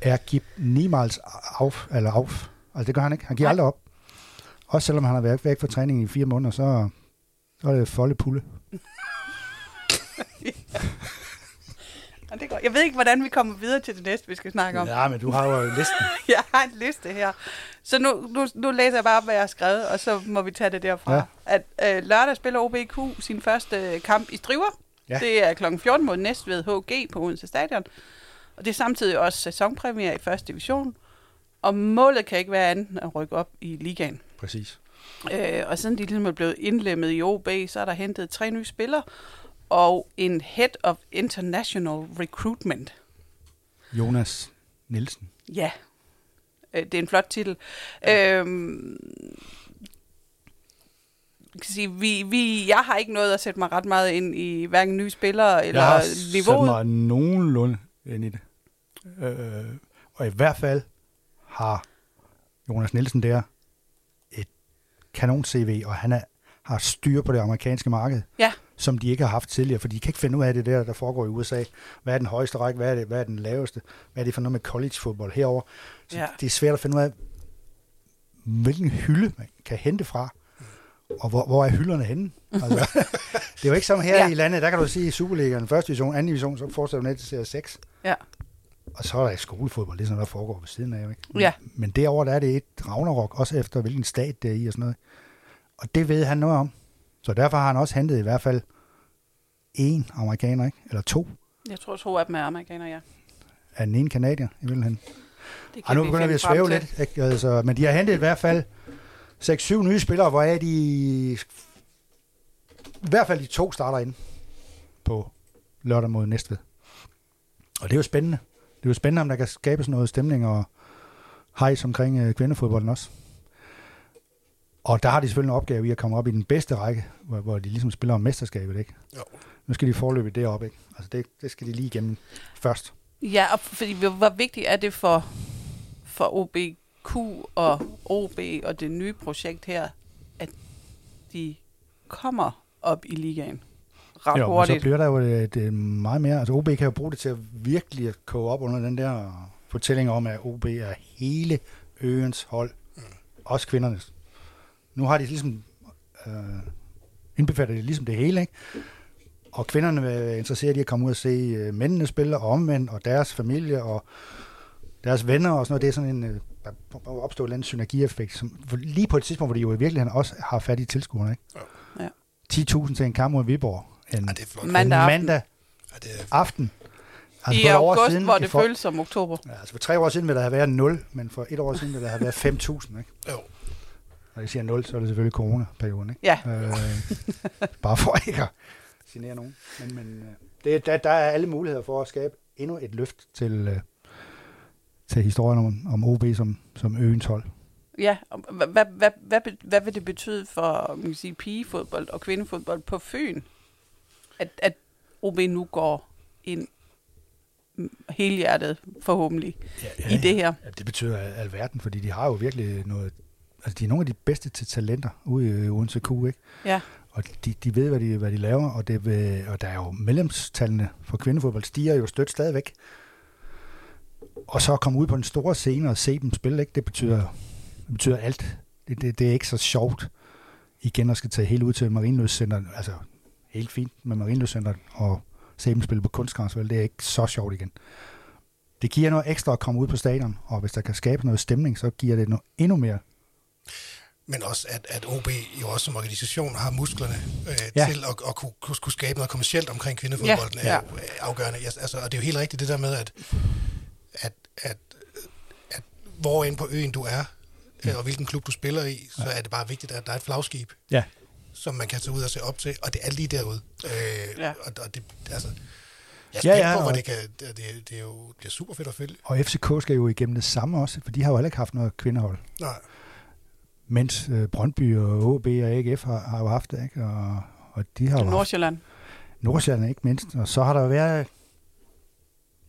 Er gibt niemals auf, eller auf. Altså det gør han ikke. Han giver Nej. aldrig op. Også selvom han har været væk fra træning i fire måneder, så, så er det folde pulle. Og det går. Jeg ved ikke, hvordan vi kommer videre til det næste, vi skal snakke om. Ja, men du har jo listen. Jeg har en liste her. Så nu, nu, nu læser jeg bare op, hvad jeg har skrevet, og så må vi tage det derfra. Ja. At øh, lørdag spiller OBQ sin første kamp i Striver. Ja. Det er kl. 14 mod Næstved HG på Odense Stadion. Og det er samtidig også sæsonpremiere i første division. Og målet kan ikke være andet end at rykke op i ligaen. Præcis. Øh, og siden de ligesom er blevet indlemmet i OB, så er der hentet tre nye spillere og en Head of International Recruitment. Jonas Nielsen. Ja, øh, det er en flot titel. Øhm, jeg kan sige, vi, vi, jeg har ikke noget at sætte mig ret meget ind i hverken nye spillere eller jeg har sat niveauet. mig nogenlunde ind i det. Øh, og i hvert fald har Jonas Nielsen der et kanon CV, og han er, har styr på det amerikanske marked, Ja. som de ikke har haft tidligere, for de kan ikke finde ud af det der, der foregår i USA. Hvad er den højeste række? Hvad er, det, hvad er den laveste? Hvad er det for noget med college-fodbold herover? Så Ja. det er svært at finde ud af, hvilken hylde man kan hente fra, og hvor, hvor er hylderne henne? Altså, det er jo ikke som her Ja. i landet, der kan du sige i Superligaen, første division, anden division, så fortsætter du ned til serie 6. Ja. Og så er der skolefodbold, det er sådan noget, der foregår ved siden af. Ikke? Ja. Men derover der er det et Ragnarok, også efter hvilken stat det er i og sådan noget. Og det ved han noget om. Så derfor har han også hentet i hvert fald en amerikaner, ikke? eller to Jeg tror, to af dem er amerikanere, ja. af den ene kanadier i virkeligheden. Det Og nu begynder vi at svæve lidt. Ikke? Altså, men de har hentet i hvert fald 6-7 nye spillere, hvor er de i hvert fald de to starter ind på lørdag mod Næstved. Og det er jo spændende. Det er jo spændende, om der kan skabes noget stemning og hejs omkring øh, kvindefodbolden også. Og der har de selvfølgelig en opgave i at komme op i den bedste række, hvor, hvor de ligesom spiller om mesterskabet, ikke? Jo. Nu skal de forløbe deroppe, ikke? Altså det, det skal de lige igennem først. Ja, og fordi hvor- hvor vigtigt er det for, for OBQ og OB og det nye projekt her, at de kommer op i ligaen ret jo, men så hurtigt. bliver der jo det, det meget mere. Altså OB kan jo bruge det til at virkelig at koge op under den der fortælling om, at OB er hele øens hold. Mm. Også kvindernes. Nu har de ligesom øh, indbefattet det ligesom det hele, ikke? Og kvinderne er interesseret i at komme ud og se øh, mændene spille, og omvendt, og deres familie, og deres venner og sådan noget. Det er sådan en, øh, der opstår en synergieffekt, som, lige på et tidspunkt, hvor de jo i virkeligheden også har fat i tilskuerne, ikke? Ja. 10.000 til en kamp mod Viborg. En, Ja, det er flot. Man- Mandag en aften. mandag Ja, det er, aften. I for et år august, siden, hvor i det for, føles som oktober. Ja, altså for tre år siden ville der have været 0, men for et år siden ville der have været 5.000. Ikke? jo. Når jeg siger 0, så er det selvfølgelig coronaperioden. Ikke? Ja, Øh, bare for ikke at genere nogen. Men, men øh, det, der, der er alle muligheder for at skabe endnu et løft til, øh, til historien om, om OB som, som øens hold. Ja. Hvad, hvad, hvad, hvad, hvad vil det betyde for man kan sige, pigefodbold og kvindefodbold på Fyn, at, at OB nu går ind helhjertet, forhåbentlig, ja, i det her. Ja, det betyder al- alverden, fordi de har jo virkelig noget... Altså, de er nogle af de bedste til talenter ude i Odense Q, ikke? Ja. Og de, de ved, hvad de, hvad de laver, og, det vil, og der er jo medlemstallene for kvindefodbold stiger jo stødt stadigvæk. Og så at komme ud på den store scene og se dem spille, ikke? det betyder, det betyder alt. Det, det, det er ikke så sjovt igen at skal tage helt ud til Marienløscenteret. Altså, helt fint med Marienløscenteret og se dem spille på kunstgræs, vel? det er ikke så sjovt igen. Det giver noget ekstra at komme ud på stadion, og hvis der kan skabe noget stemning, så giver det noget endnu mere. Men også, at, at OB jo også som organisation har musklerne øh, Ja. ja. til at, at kunne, kunne, kunne skabe noget kommercielt omkring kvindefodbolden. Ja, Ja, ja. ja. Er jo øh, afgørende. Altså, og det er jo helt rigtigt det der med, at, at, at, at hvor end på øen du er, øh, og hvilken klub du spiller i, så er det bare vigtigt, at der er et flagskib, Ja. som man kan tage ud og se op til, og det er lige derude. Øh, Ja. og, og det, altså, jeg Ja, ja, på, hvor og- det kan, det, det, det er jo det er super fedt at følge. Og FCK skal jo igennem det samme også, for de har jo heller ikke haft noget kvindehold. Nej. Mens øh, Brøndby og OB og AGF har, har jo haft det, ikke? Og, og de har jo haft Nordsjælland. Nordsjælland ikke mindst. Og så har der været...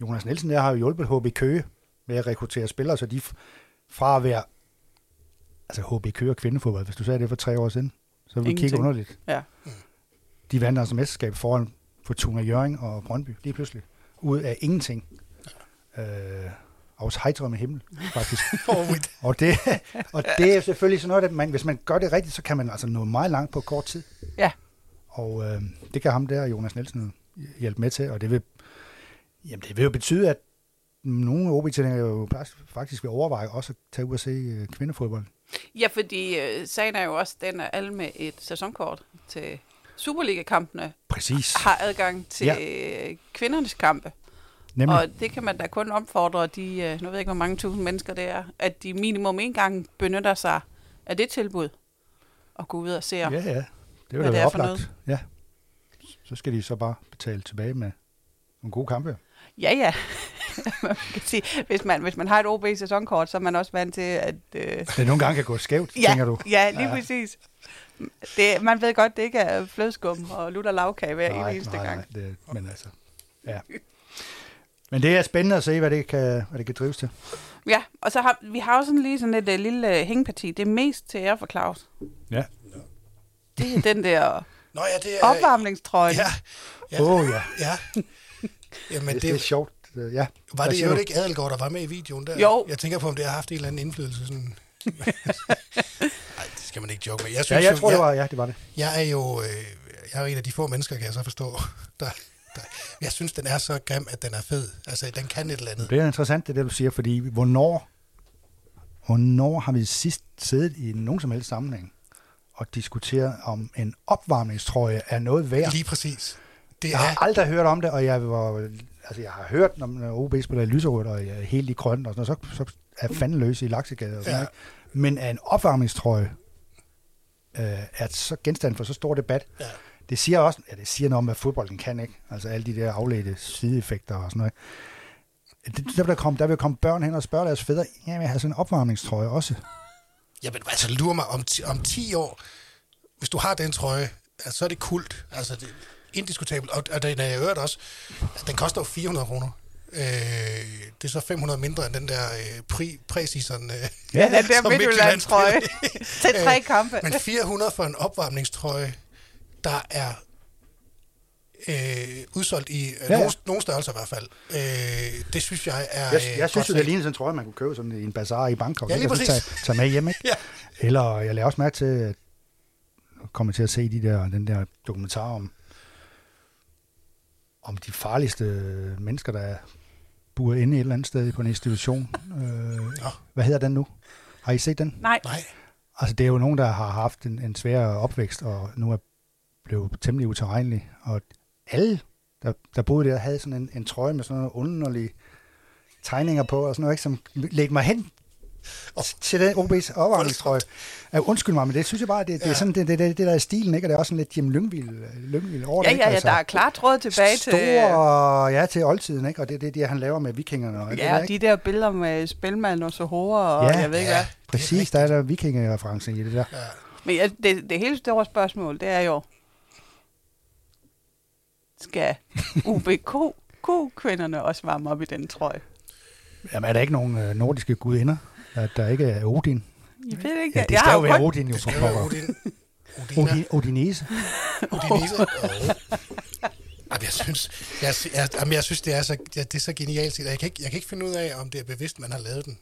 Jonas Nielsen der har jo hjulpet HB Køge med at rekruttere spillere, så de fra at være... Altså HB Køge og kvindefodbold, hvis du sagde det for tre år siden, så ville vi kigge underligt. Ja. De vandt altså mesterskab foran Fortuna Jørgen og Brøndby lige pludselig. Ud af ingenting. Øh, aus heiterem himmel, faktisk. Og det, og det er selvfølgelig sådan noget, at man, hvis man gør det rigtigt, så kan man altså nå meget langt på kort tid. Ja. Og øh, det kan ham der, Jonas Nielsen, hjælpe med til, og det vil, jamen det vil jo betyde, at nogle ob jo faktisk vil overveje også at tage ud og se øh, kvindefodbold. Ja, fordi øh, sagen er jo også, den er alle med et sæsonkort til Superliga-kampene Præcis. har adgang til Ja. ja. kvindernes kampe. Nemlig. Og det kan man da kun opfordre de, øh, nu ved jeg ikke, hvor mange tusind mennesker det er, at de minimum en gang benytter sig af det tilbud og gå ud og se. ja, ja. Det vil hvad det er for oplagt. Ja. Så skal de så bare betale tilbage med nogle gode kampe. Ja, ja. Man kan sige, hvis, man, hvis man har et OB-sæsonkort, så er man også vant til, at... Øh, Det nogle gange kan gå skævt, ja, tænker du. ja, lige ja. præcis. Det, man ved godt, det ikke er flødeskum og lutter lavkage hver nej, eneste nej, gang. Nej, det, men altså, ja. Men det er spændende at se, hvad det kan, hvad det kan drives til. Ja, og så har vi har også sådan lige sådan et uh, lille uh, hængeparti. Det er mest til ære for Claus. Ja. Det er den der Nå ja, det er... opvarmningstrøje. Ja, ja, Åh oh, ja, ja. Jamen, det, det, det er sjovt. Øh, Ja. Var det jo ikke Adelgaard, der var med i videoen der? Jo. Jeg tænker på, om det har haft en eller anden indflydelse. Sådan. Nej, det skal man ikke joke med. Jeg, Ja, synes, jeg jo, tror, det jeg, var, ja, det var det. jeg er jo øh, jeg er jo en af de få mennesker, kan jeg så forstå, der, der, jeg synes, den er så grim, at den er fed. Altså, den kan et eller andet. Det er interessant, det der, du siger, fordi hvornår, hvornår har vi sidst siddet i nogen som helst sammenhæng og diskuteret, om en opvarmningstrøje er noget værd? Lige præcis. Det Jeg har er, aldrig hørt om det, og jeg var, altså jeg har hørt, når OB spiller i lyserødt og helt i grønt, og sådan, noget, så, så er fanden løs i laksegade og sådan Ja. Men er en opvarmningstrøje øh, er så genstand for så stor debat, Ja. det siger også, ja, det siger noget om, hvad fodbolden kan, ikke? Altså alle de der afledte sideeffekter og sådan noget. Det, der, vil der, komme, der vil komme børn hen og spørge deres fædre, ja, jeg have sådan en opvarmningstrøje også. jamen, altså, lurer mig om, om 10 år, hvis du har den trøje, altså, så er det kult. Altså, det indiskutabelt. Og, og den er jeg hørt også, at den koster jo 400 kroner. Øh, det er så 500 mindre end den der øh, pri, præseason. Øh, Ja, den der som Midtjylland trøje Midtjylland til tre kampe. Men 400 for en opvarmningstrøje, der er øh, udsolgt i øh, Ja, ja, nogle, nogle størrelser i hvert fald. Øh, det synes jeg er Jeg, øh, jeg synes godt jo, det ligner sådan en trøje, man kunne købe sådan i en bazar i Bangkok. Ja, lige så tage, præcis. tage med hjem, ikke? Ja. Eller jeg lader også mærke til, at jeg kommer til at se de der, den der dokumentar om, om de farligste mennesker, der er buret inde et eller andet sted på en institution. Øh, hvad hedder den nu? Har I set den? Nej, Nej, Altså, det er jo nogen, der har haft en, en svær opvækst, og nu er blevet temmelig utilregnelig. Og alle, der, der boede der, havde sådan en, en trøje med sådan nogle underlige tegninger på, og sådan noget, ikke, som ledte mig hen til den OB's opvarmningstrøje. Uh, undskyld mig, men det synes jeg bare, det, det er Ja. sådan, det, det, det, det der er stilen, ikke? Og det er også sådan lidt Jim Lyngvild, Lyngvild over ja, det, ikke? ja, ja, der er klar tråd tilbage til... Store, ja, til oldtiden, ikke? Og det er det, det, han laver med vikingerne. Og alt det Ja, der, de der billeder med spilmand og Sohora og Ja. jeg ved ikke Ja. hvad. Præcis, der er der vikingereference i det der. ja. Men ja, det, det hele store spørgsmål, det er jo, skal UBK kunne kvinderne også varme op i den trøje? Jamen, er der ikke nogen øh, nordiske gudinder, at der ikke er Odin? Jeg ved ikke. Ja, det jeg skal har jo være Odin jo for pokker. Odin. Odin, Odinese. Udinese. Oh. Jamen, jeg synes, jeg, jeg, jamen, jeg synes det, er så, det er så genialt. Jeg kan, ikke, jeg kan ikke finde ud af, om det er bevidst, man har lavet den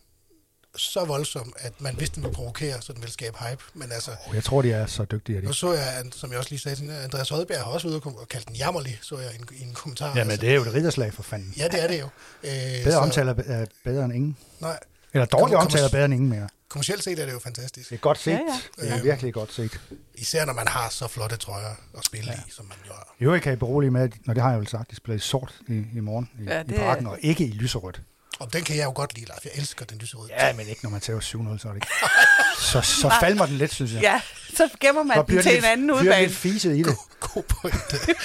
så voldsom, at man vidste, den ville provokere, så den ville skabe hype. Men altså, Oh, jeg tror, de er så dygtige. nu De. så jeg, som jeg også lige sagde, Andreas Odberg har også været ude og kaldt den jammerlig, så jeg i en, i en kommentar. Jamen, det er jo et ridderslag for fanden. Ja, det er det jo. Øh, Bedre så- omtaler er bedre end ingen. Nej, Eller dårlig Kommer- omtaler er bedre end ingen mere. kommercielt set er det jo fantastisk. Det er godt set. Ja, Ja. Det er virkelig godt set. Især når man har så flotte trøjer at spille ja. i, som man jo har. I øvrigt kan I berolige med, at, når det har jeg jo sagt, de spiller i sort i, i morgen i, Ja, det i parken, og ikke i lyserødt. Og den kan jeg jo godt lide, Leif. Jeg elsker den lyserøde. Ja, men ikke når man tager 7-0, så er det ikke. Så, så falmer den lidt, synes jeg. Ja, så gemmer man så den til en anden bliver udbane. lidt fiset i det. God pointe.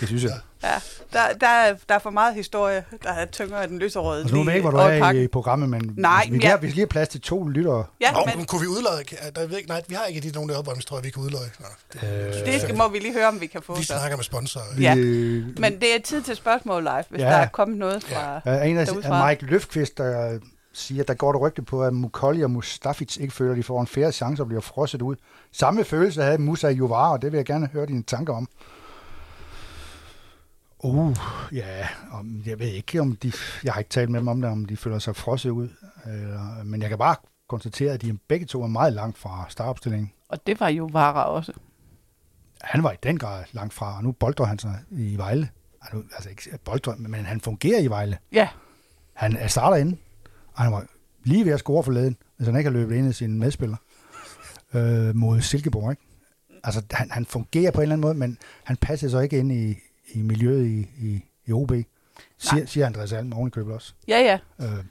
Det synes jeg. Ja, der, der, er, der er for meget historie, der er tyngre af den lyserøde. Altså, nu ved jeg ikke, hvor du er pakken. i, programmet, men Nej, vi, kan, jeg- vi skal lige have plads til to lyttere. Ja, Nå, men kunne vi udløje? Der, ved ikke, nej, vi har ikke de nogen der opvarmningstrøjer, vi kan udløje. Nå, det, Øh, det skal, må vi lige høre, om vi kan få. vi Så. snakker med sponsorer. Vi, Ja. øh, Men det er tid til spørgsmål live, hvis Ja. der er kommet noget fra... Er en af af Mike Løfqvist, der siger, at der går det rygte på, at Mukolli og Mustafic ikke føler, at de får en færre chance og bliver frosset ud. Samme følelse havde Musa Jovara, og det vil jeg gerne høre dine tanker om. Uh, ja, om, jeg ved ikke, om de, jeg har ikke talt med dem om det, om de føler sig frosset ud. Eller, men jeg kan bare konstatere, at de begge to er meget langt fra startopstillingen. Og det var jo Vara også. Han var i den grad langt fra, og nu boldrer han sig i Vejle. Altså, ikke boldrer, men han fungerer i Vejle. Ja, Han er starter inde, og han var lige ved at score forleden, hvis han ikke har løbet ind i sine medspillere øh, mod Silkeborg. Ikke? Altså, han, han fungerer på en eller anden måde, men han passer så ikke ind i, i miljøet i, i, i OB, siger, siger Andreas Alm ovenikøbet også. ja, ja. Øh,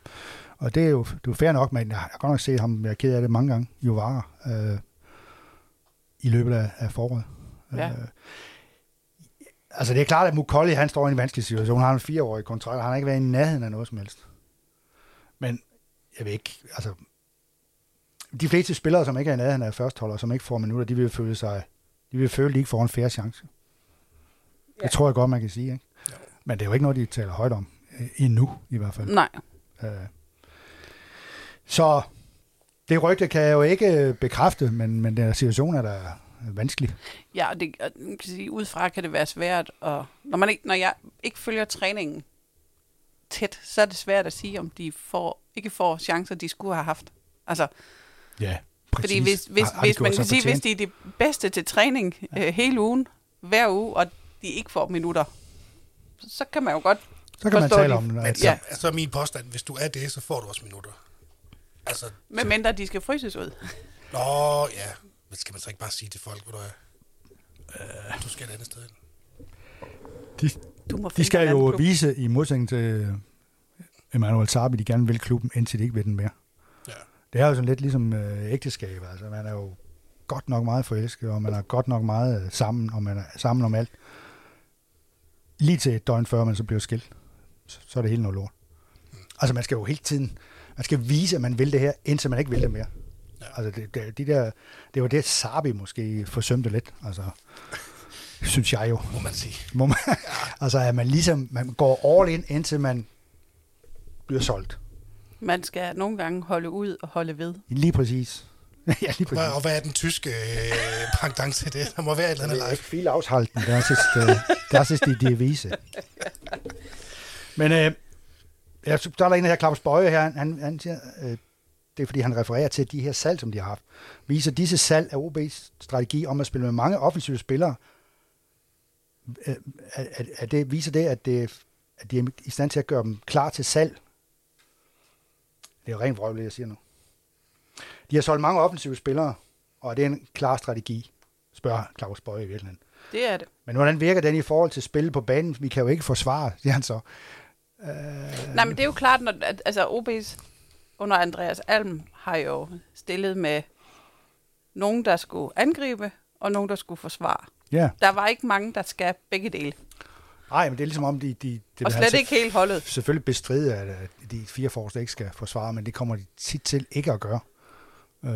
og det er jo det er jo fair nok, men jeg har godt nok set ham være ked af det mange gange, Jovara, øh, i løbet af, af foråret. Ja. Øh, altså det er klart, at Mukolli, han står i en vanskelig situation. Han har en fireårig kontrakt, og han har ikke været i nærheden af noget som helst. Men jeg ved ikke, altså de fleste spillere, som ikke er i nærheden af førstholder, som ikke får minutter, de vil føle sig, de vil føle, at de ikke får en færre chance. Ja. Ja. Det tror jeg godt, man kan sige. Ikke? Men det er jo ikke noget, de taler højt om. øh, Endnu, i hvert fald. Nej. Øh, Så det rygte kan jeg jo ikke øh, bekræfte, men, men den situation er da vanskelig. Ja, og det, og man kan sige, udefra kan det være svært. Og når, man ikke, når jeg ikke følger træningen tæt, så er det svært at sige, om de får, ikke får chancer, de skulle have haft. Altså, Ja, Fordi hvis, hvis, Har- har hvis man kan sige, hvis de er det bedste til træning øh, hele ugen, hver uge, og de ikke får minutter, så kan man jo godt... Så kan man tale de- om, Men at så, Ja. så er min påstand, hvis du er det, så får du også minutter. Altså, Medmindre de skal fryses ud. nå ja, men skal man så ikke bare sige til folk, hvor du er? Øh, du skal et andet sted hen. de, Du må de skal jo klub. vise i modsætning til Emmanuel Tarbi, de gerne vil klubben, indtil de ikke vil den mere. Ja. Det er jo sådan lidt ligesom øh, ægteskab. Altså, man er jo godt nok meget forelsket, og man er godt nok meget sammen, og man er sammen om alt. Lige til et døgn før man så bliver skilt, så, så er det hele noget lort. Altså man skal jo hele tiden, man skal vise, at man vil det her, indtil man ikke vil det mere. Ja. Altså det, det, de der, det var det, Sabi måske forsømte lidt. Altså, synes jeg jo. Må man sige. Må man, altså at man ligesom, man går all in, indtil man bliver solgt. Man skal nogle gange holde ud og holde ved. Lige præcis. ja, lige præcis. Hvad, og hvad er den tyske øh, pendant til det? Der må være et eller andet live. Viel aushalten, das ist, äh, das ist die Devise. Men øh, jeg, så er der en af her, Claus Bøje her, han, han, siger, øh, det er fordi, han refererer til de her salg, som de har haft. Viser disse salg af OB's strategi om at spille med mange offensive spillere, øh, at, at, at det, viser det, at, det, at de er i stand til at gøre dem klar til salg. Det er jo rent vrøvl, jeg siger nu. De har solgt mange offensive spillere, og det er en klar strategi, spørger Claus Bøje i virkeligheden. Det er det. Men hvordan virker den i forhold til spil på banen? Vi kan jo ikke forsvare, siger han så. Nej, men det er jo klart, når, at, altså OB's under Andreas Alm har jo stillet med nogen, der skulle angribe, og nogen, der skulle forsvare. Ja, Der var ikke mange, der skal begge dele. nej, men det er ligesom om, de, de, de Og slet ikke helt holdet. selvfølgelig bestride, at at de fire forreste ikke skal forsvare, men det kommer de tit til ikke at gøre. Øh,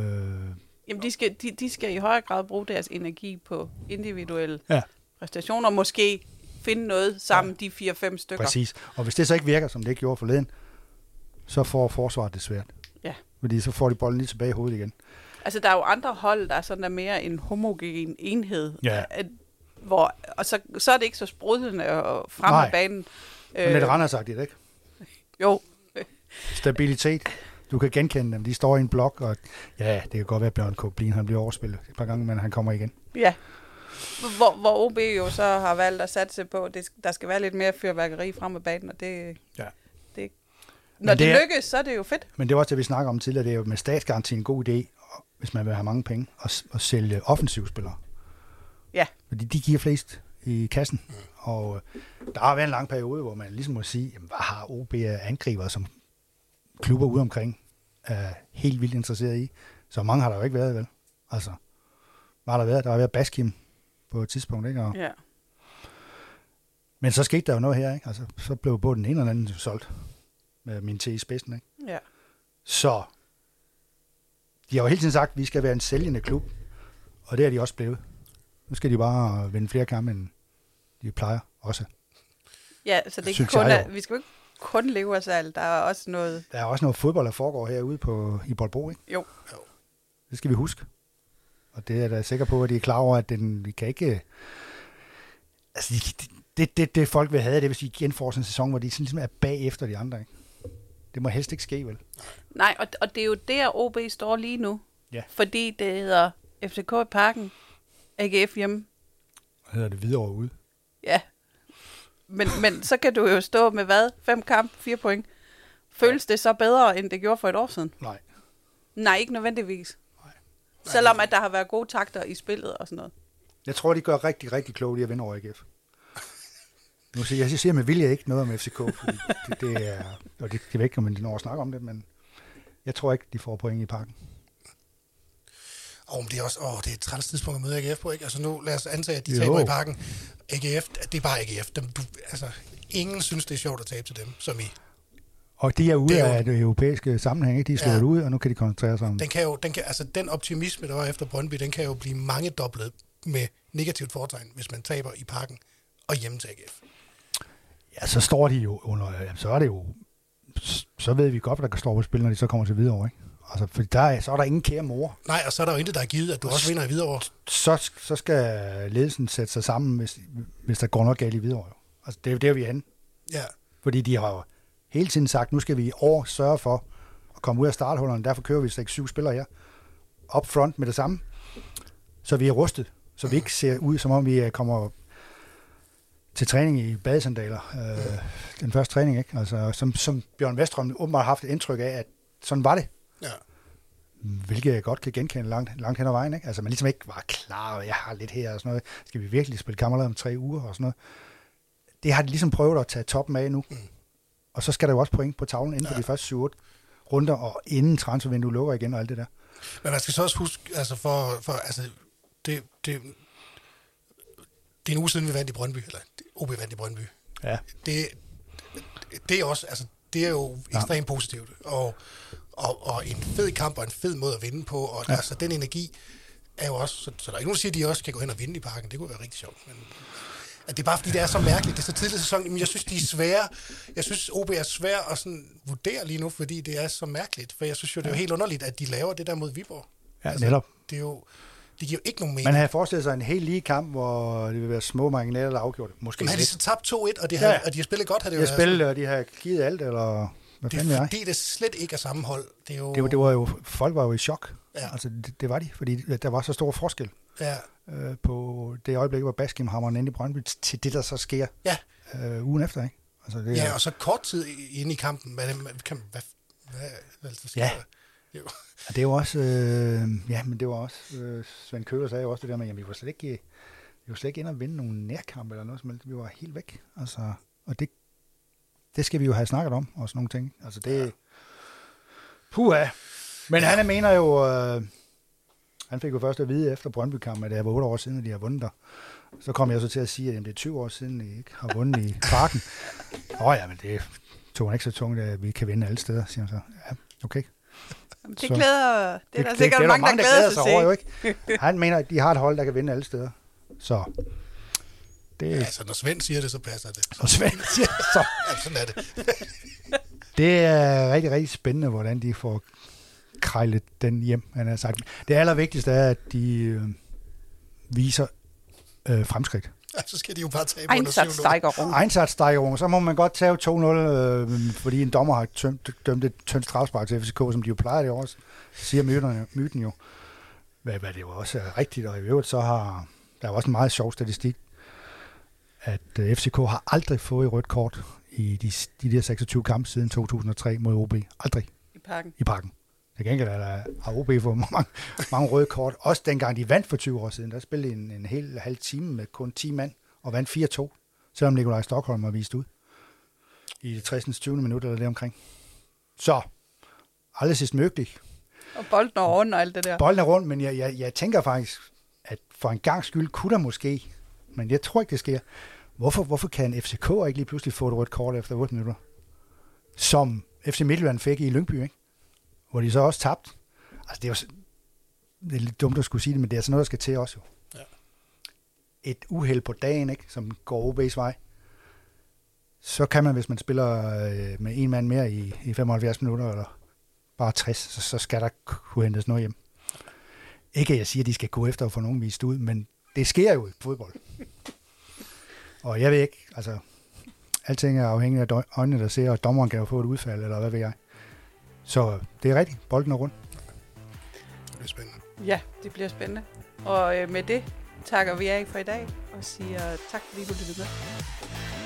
Jamen, de skal, de, de skal i højere grad bruge deres energi på individuelle Ja. præstationer. Måske finde noget sammen, ja. de fire-fem stykker. Præcis. Og hvis det så ikke virker, som det ikke gjorde forleden, så får forsvaret det svært. Ja. Fordi så får de bolden lige tilbage i hovedet igen. Altså, der er jo andre hold, der er sådan der mere en homogen enhed. Ja. At, hvor, og så, så er det ikke så sprudlende og frem af banen. Men lidt Randers sagt det, ikke? Jo, Stabilitet. Du kan genkende dem. De står i en blok, og ja, det kan godt være, at Bjørn Koblin han bliver overspillet et par gange, men han kommer igen. ja. Hvor, hvor OB jo så har valgt at satse på, at det, der skal være lidt mere fyrværkeri frem af banen, og det, Ja. det når det det, det lykkes, så er det jo fedt. Men det var også det, vi snakker om tidligere. Det er jo med statsgaranti en god idé, og hvis man vil have mange penge, at, at sælge offensivspillere. Ja. Fordi de giver flest i kassen. Og øh, der har været en lang periode, hvor man ligesom må sige, jamen, hvad har OB angriber, som klubber ude omkring er helt vildt interesseret i. Så mange har der jo ikke været, vel? Altså, har der været? Der har været Baskim på et tidspunkt, ikke? Og, Ja. Men så skete der jo noget her, ikke? Altså, så blev både den ene og den anden solgt med min T i spidsen, ikke? ja. Så de har jo hele tiden sagt, at vi skal være en sælgende klub, og det er de også blevet. Nu skal de bare vinde flere kampe, end de plejer også. Ja, så det er ikke kun, at, vi skal jo ikke kun leve af salg. Der er også noget... Der er også noget fodbold, der foregår herude på, i Boldbro, ikke? Jo. Det skal vi huske. Og det er jeg da sikker på, at de er klar over, at den, vi kan ikke... Altså, de, det, det, det folk vil have, det vil sige genforce en sæson, hvor de sådan ligesom er bagefter de andre, ikke? Det må helst ikke ske, vel? Nej, og, og det er jo der, OB står lige nu. Ja. Fordi det hedder FCK i parken, AGF hjemme. Hvad hedder det videre ude? Ja. Men, men så kan du jo stå med hvad? Fem kamp, fire point. Føles det så bedre, end det gjorde for et år siden? Nej. Nej, ikke nødvendigvis. Nej. Selvom at der har været gode takter i spillet og sådan noget. Jeg tror, de gør rigtig, rigtig klogt i at vinde over AGF. Nu siger jeg siger med vilje ikke noget om FCK, fordi det, det er, og det, det ved ikke, om man når at snakke om det, men jeg tror ikke, de får point i Og det er også, åh, det er et træls tidspunkt at møde AGF på, ikke? Altså nu, lad os antage, at de Jo. taber i parken. AGF, det er bare AGF. Dem, du, altså, ingen synes, det er sjovt at tabe til dem, som i. Og de er ude Det er jo- af det europæiske sammenhæng, ikke? de er slået Ja. ud, og nu kan de koncentrere sig om Den kan jo, den kan, altså den optimisme, der var efter Brøndby, den kan jo blive mange dobblet med negativt foretegn, hvis man taber i parken og hjemme til AGF. Ja, så står de jo under, så er det jo, så ved vi godt, hvad der kan stå på spil, når de så kommer til videre, ikke? Altså, for der er, så er der ingen kære mor. Nej, og så er der jo intet, der er givet, at du også vinder i videre Så, så skal ledelsen sætte sig sammen, hvis, hvis der går noget galt i videre. Jo. Altså, det er jo der, vi er henne. Ja, Fordi de har jo hele tiden sagt, nu skal vi i år sørge for at komme ud af starthullerne. Derfor kører vi 6-7 spillere her. Up front med det samme. Så vi er rustet. Så vi ikke ser ud, som om vi øh, kommer til træning i badesandaler. Øh, den første træning, ikke? Altså, som, som Bjørn Vestrøm åbenbart har haft et indtryk af, at sådan var det. Ja. Hvilket jeg godt kan genkende langt, langt hen ad vejen. Ikke? Altså man ligesom ikke var klar, og jeg har lidt her og sådan noget. Skal vi virkelig spille kammerlad om tre uger og sådan noget? Det har de ligesom prøvet at tage toppen af nu. Mm. Og så skal der jo også point på tavlen inden ja. for de første 7 runder, og inden transfervinduet lukker igen og alt det der. Men man skal så også huske, altså for, for altså, det, det, det er en uge siden, vi vandt i Brøndby, eller OB vandt i Brøndby. Ja. Det, det er også, altså, det er jo ekstremt positivt. Og, og, og en fed kamp og en fed måde at vinde på, og ja. altså, den energi er jo også, så, så der er ikke nogen, der siger, at de også kan gå hen og vinde i parken. Det kunne være rigtig sjovt. Men, at det er bare fordi, det er så mærkeligt. Det er så tidlig i sæsonen. Men jeg synes, de er svære. Jeg synes, OB er svær at sådan vurdere lige nu, fordi det er så mærkeligt. For jeg synes jo, det er jo helt underligt, at de laver det der mod Viborg. Ja, netop. Det er jo, det giver jo ikke nogen mening. Man havde forestillet sig en helt lige kamp, hvor det ville være små marginaler, der afgjorde det. Måske Men havde de så tabt 2-1, og, det har, Ja. og de har spillet godt, har det De jo har spillet, og de har givet alt, eller hvad Det er fordi, det slet ikke er sammenhold. Det er jo... Det, var- det var jo, folk var jo i chok. Ja. Altså, det, det var de, fordi der var så stor forskel. Ja, øh, på det øjeblik, hvor Baskim hammer ind i Brøndby, til det, der så sker ja, øh, ugen efter. Ikke? Altså, det, ja, og så kort tid inde i kampen, hvad, hvad, kan, hvad, hvad, hvad, hvad sker Ja. der? Jo. og det er jo også, øh, ja, men det var også, øh, Svend Køler sagde jo også det der med, at vi var slet ikke, vi var slet ikke inde og vinde nogle nærkampe eller noget som helst. Vi var helt væk. Altså, og det, det skal vi jo have snakket om, og sådan nogle ting. Altså det, ja. puha. Men ja. han mener jo, øh, han fik jo først at vide efter Brøndby-kampen, at det var 8 år siden, at de har vundet der. Så kom jeg så til at sige, at jamen, det er 20 år siden, I ikke har vundet i parken. Åh oh, ja, men det tog han ikke så tungt, at vi kan vinde alle steder, siger han så. Ja, okay. Jamen, Så- Det glæder, det er der det, sikkert det, er mange, der glæder sig over, jo til. ikke? Han mener, at de har et hold, der kan vinde alle steder. Så Det, Altså, når Svend siger det, så passer det. og Svend siger så. Ja, sådan er det. Det er rigtig, rigtig spændende, hvordan de får krejlet den hjem, han har sagt. Det allervigtigste er, at de øh, viser øh, fremskridt. Ja, så skal de jo bare tabe under 7-0. Einsatzsteigerung. Einsatzsteigerung, så må man godt tage 2-0, øh, fordi en dommer har tømt, dømt et tyndt strafspark til FCK, som de jo plejer det år, siger myten, myten jo. Hvad, hvad det jo også er rigtigt, og i øvrigt så har der er jo også en meget sjov statistik, at øh, FCK har aldrig fået rødt kort i de, de der 26 kampe siden 2003 mod OB. Aldrig I parken. i parken. Til gengæld er der, har OB fået mange, mange røde kort. Også dengang de vandt for 20 år siden, der spillede en, en hel halv time med kun 10 mand og vandt 4-2, selvom Nikolaj Stockholm var vist ud i det 60. 20. minut eller det omkring. Så, aldrig sidst møgtig. Og bolden over rundt og alt det der. Bolden er rundt, men jeg, jeg, jeg tænker faktisk, at for en gang skyld kunne der måske, men jeg tror ikke, det sker. Hvorfor, hvorfor kan FCK ikke lige pludselig få et rødt kort efter 8 minutter? Som FC Midtjylland fik i Lyngby, ikke? Hvor de så også tabt. Altså, det er jo det er lidt dumt at skulle sige det, men det er sådan noget, der skal til også jo. Ja. Et uheld på dagen, ikke? Som går OB's vej. Så kan man, hvis man spiller øh, med en mand mere i, i 75 minutter, eller bare 60, så, så skal der kunne hentes noget hjem. Ikke at jeg siger, at de skal gå efter at få nogen vist ud, men det sker jo i fodbold. Og jeg ved ikke, altså, alting er afhængigt af øjnene, der ser, og dommeren kan jo få et udfald, eller hvad ved jeg. Så det er rigtigt. Bolden er rundt. Det bliver spændende. Ja, det bliver spændende. Og øh, med det takker vi af for i dag og siger tak, fordi du lyttede med.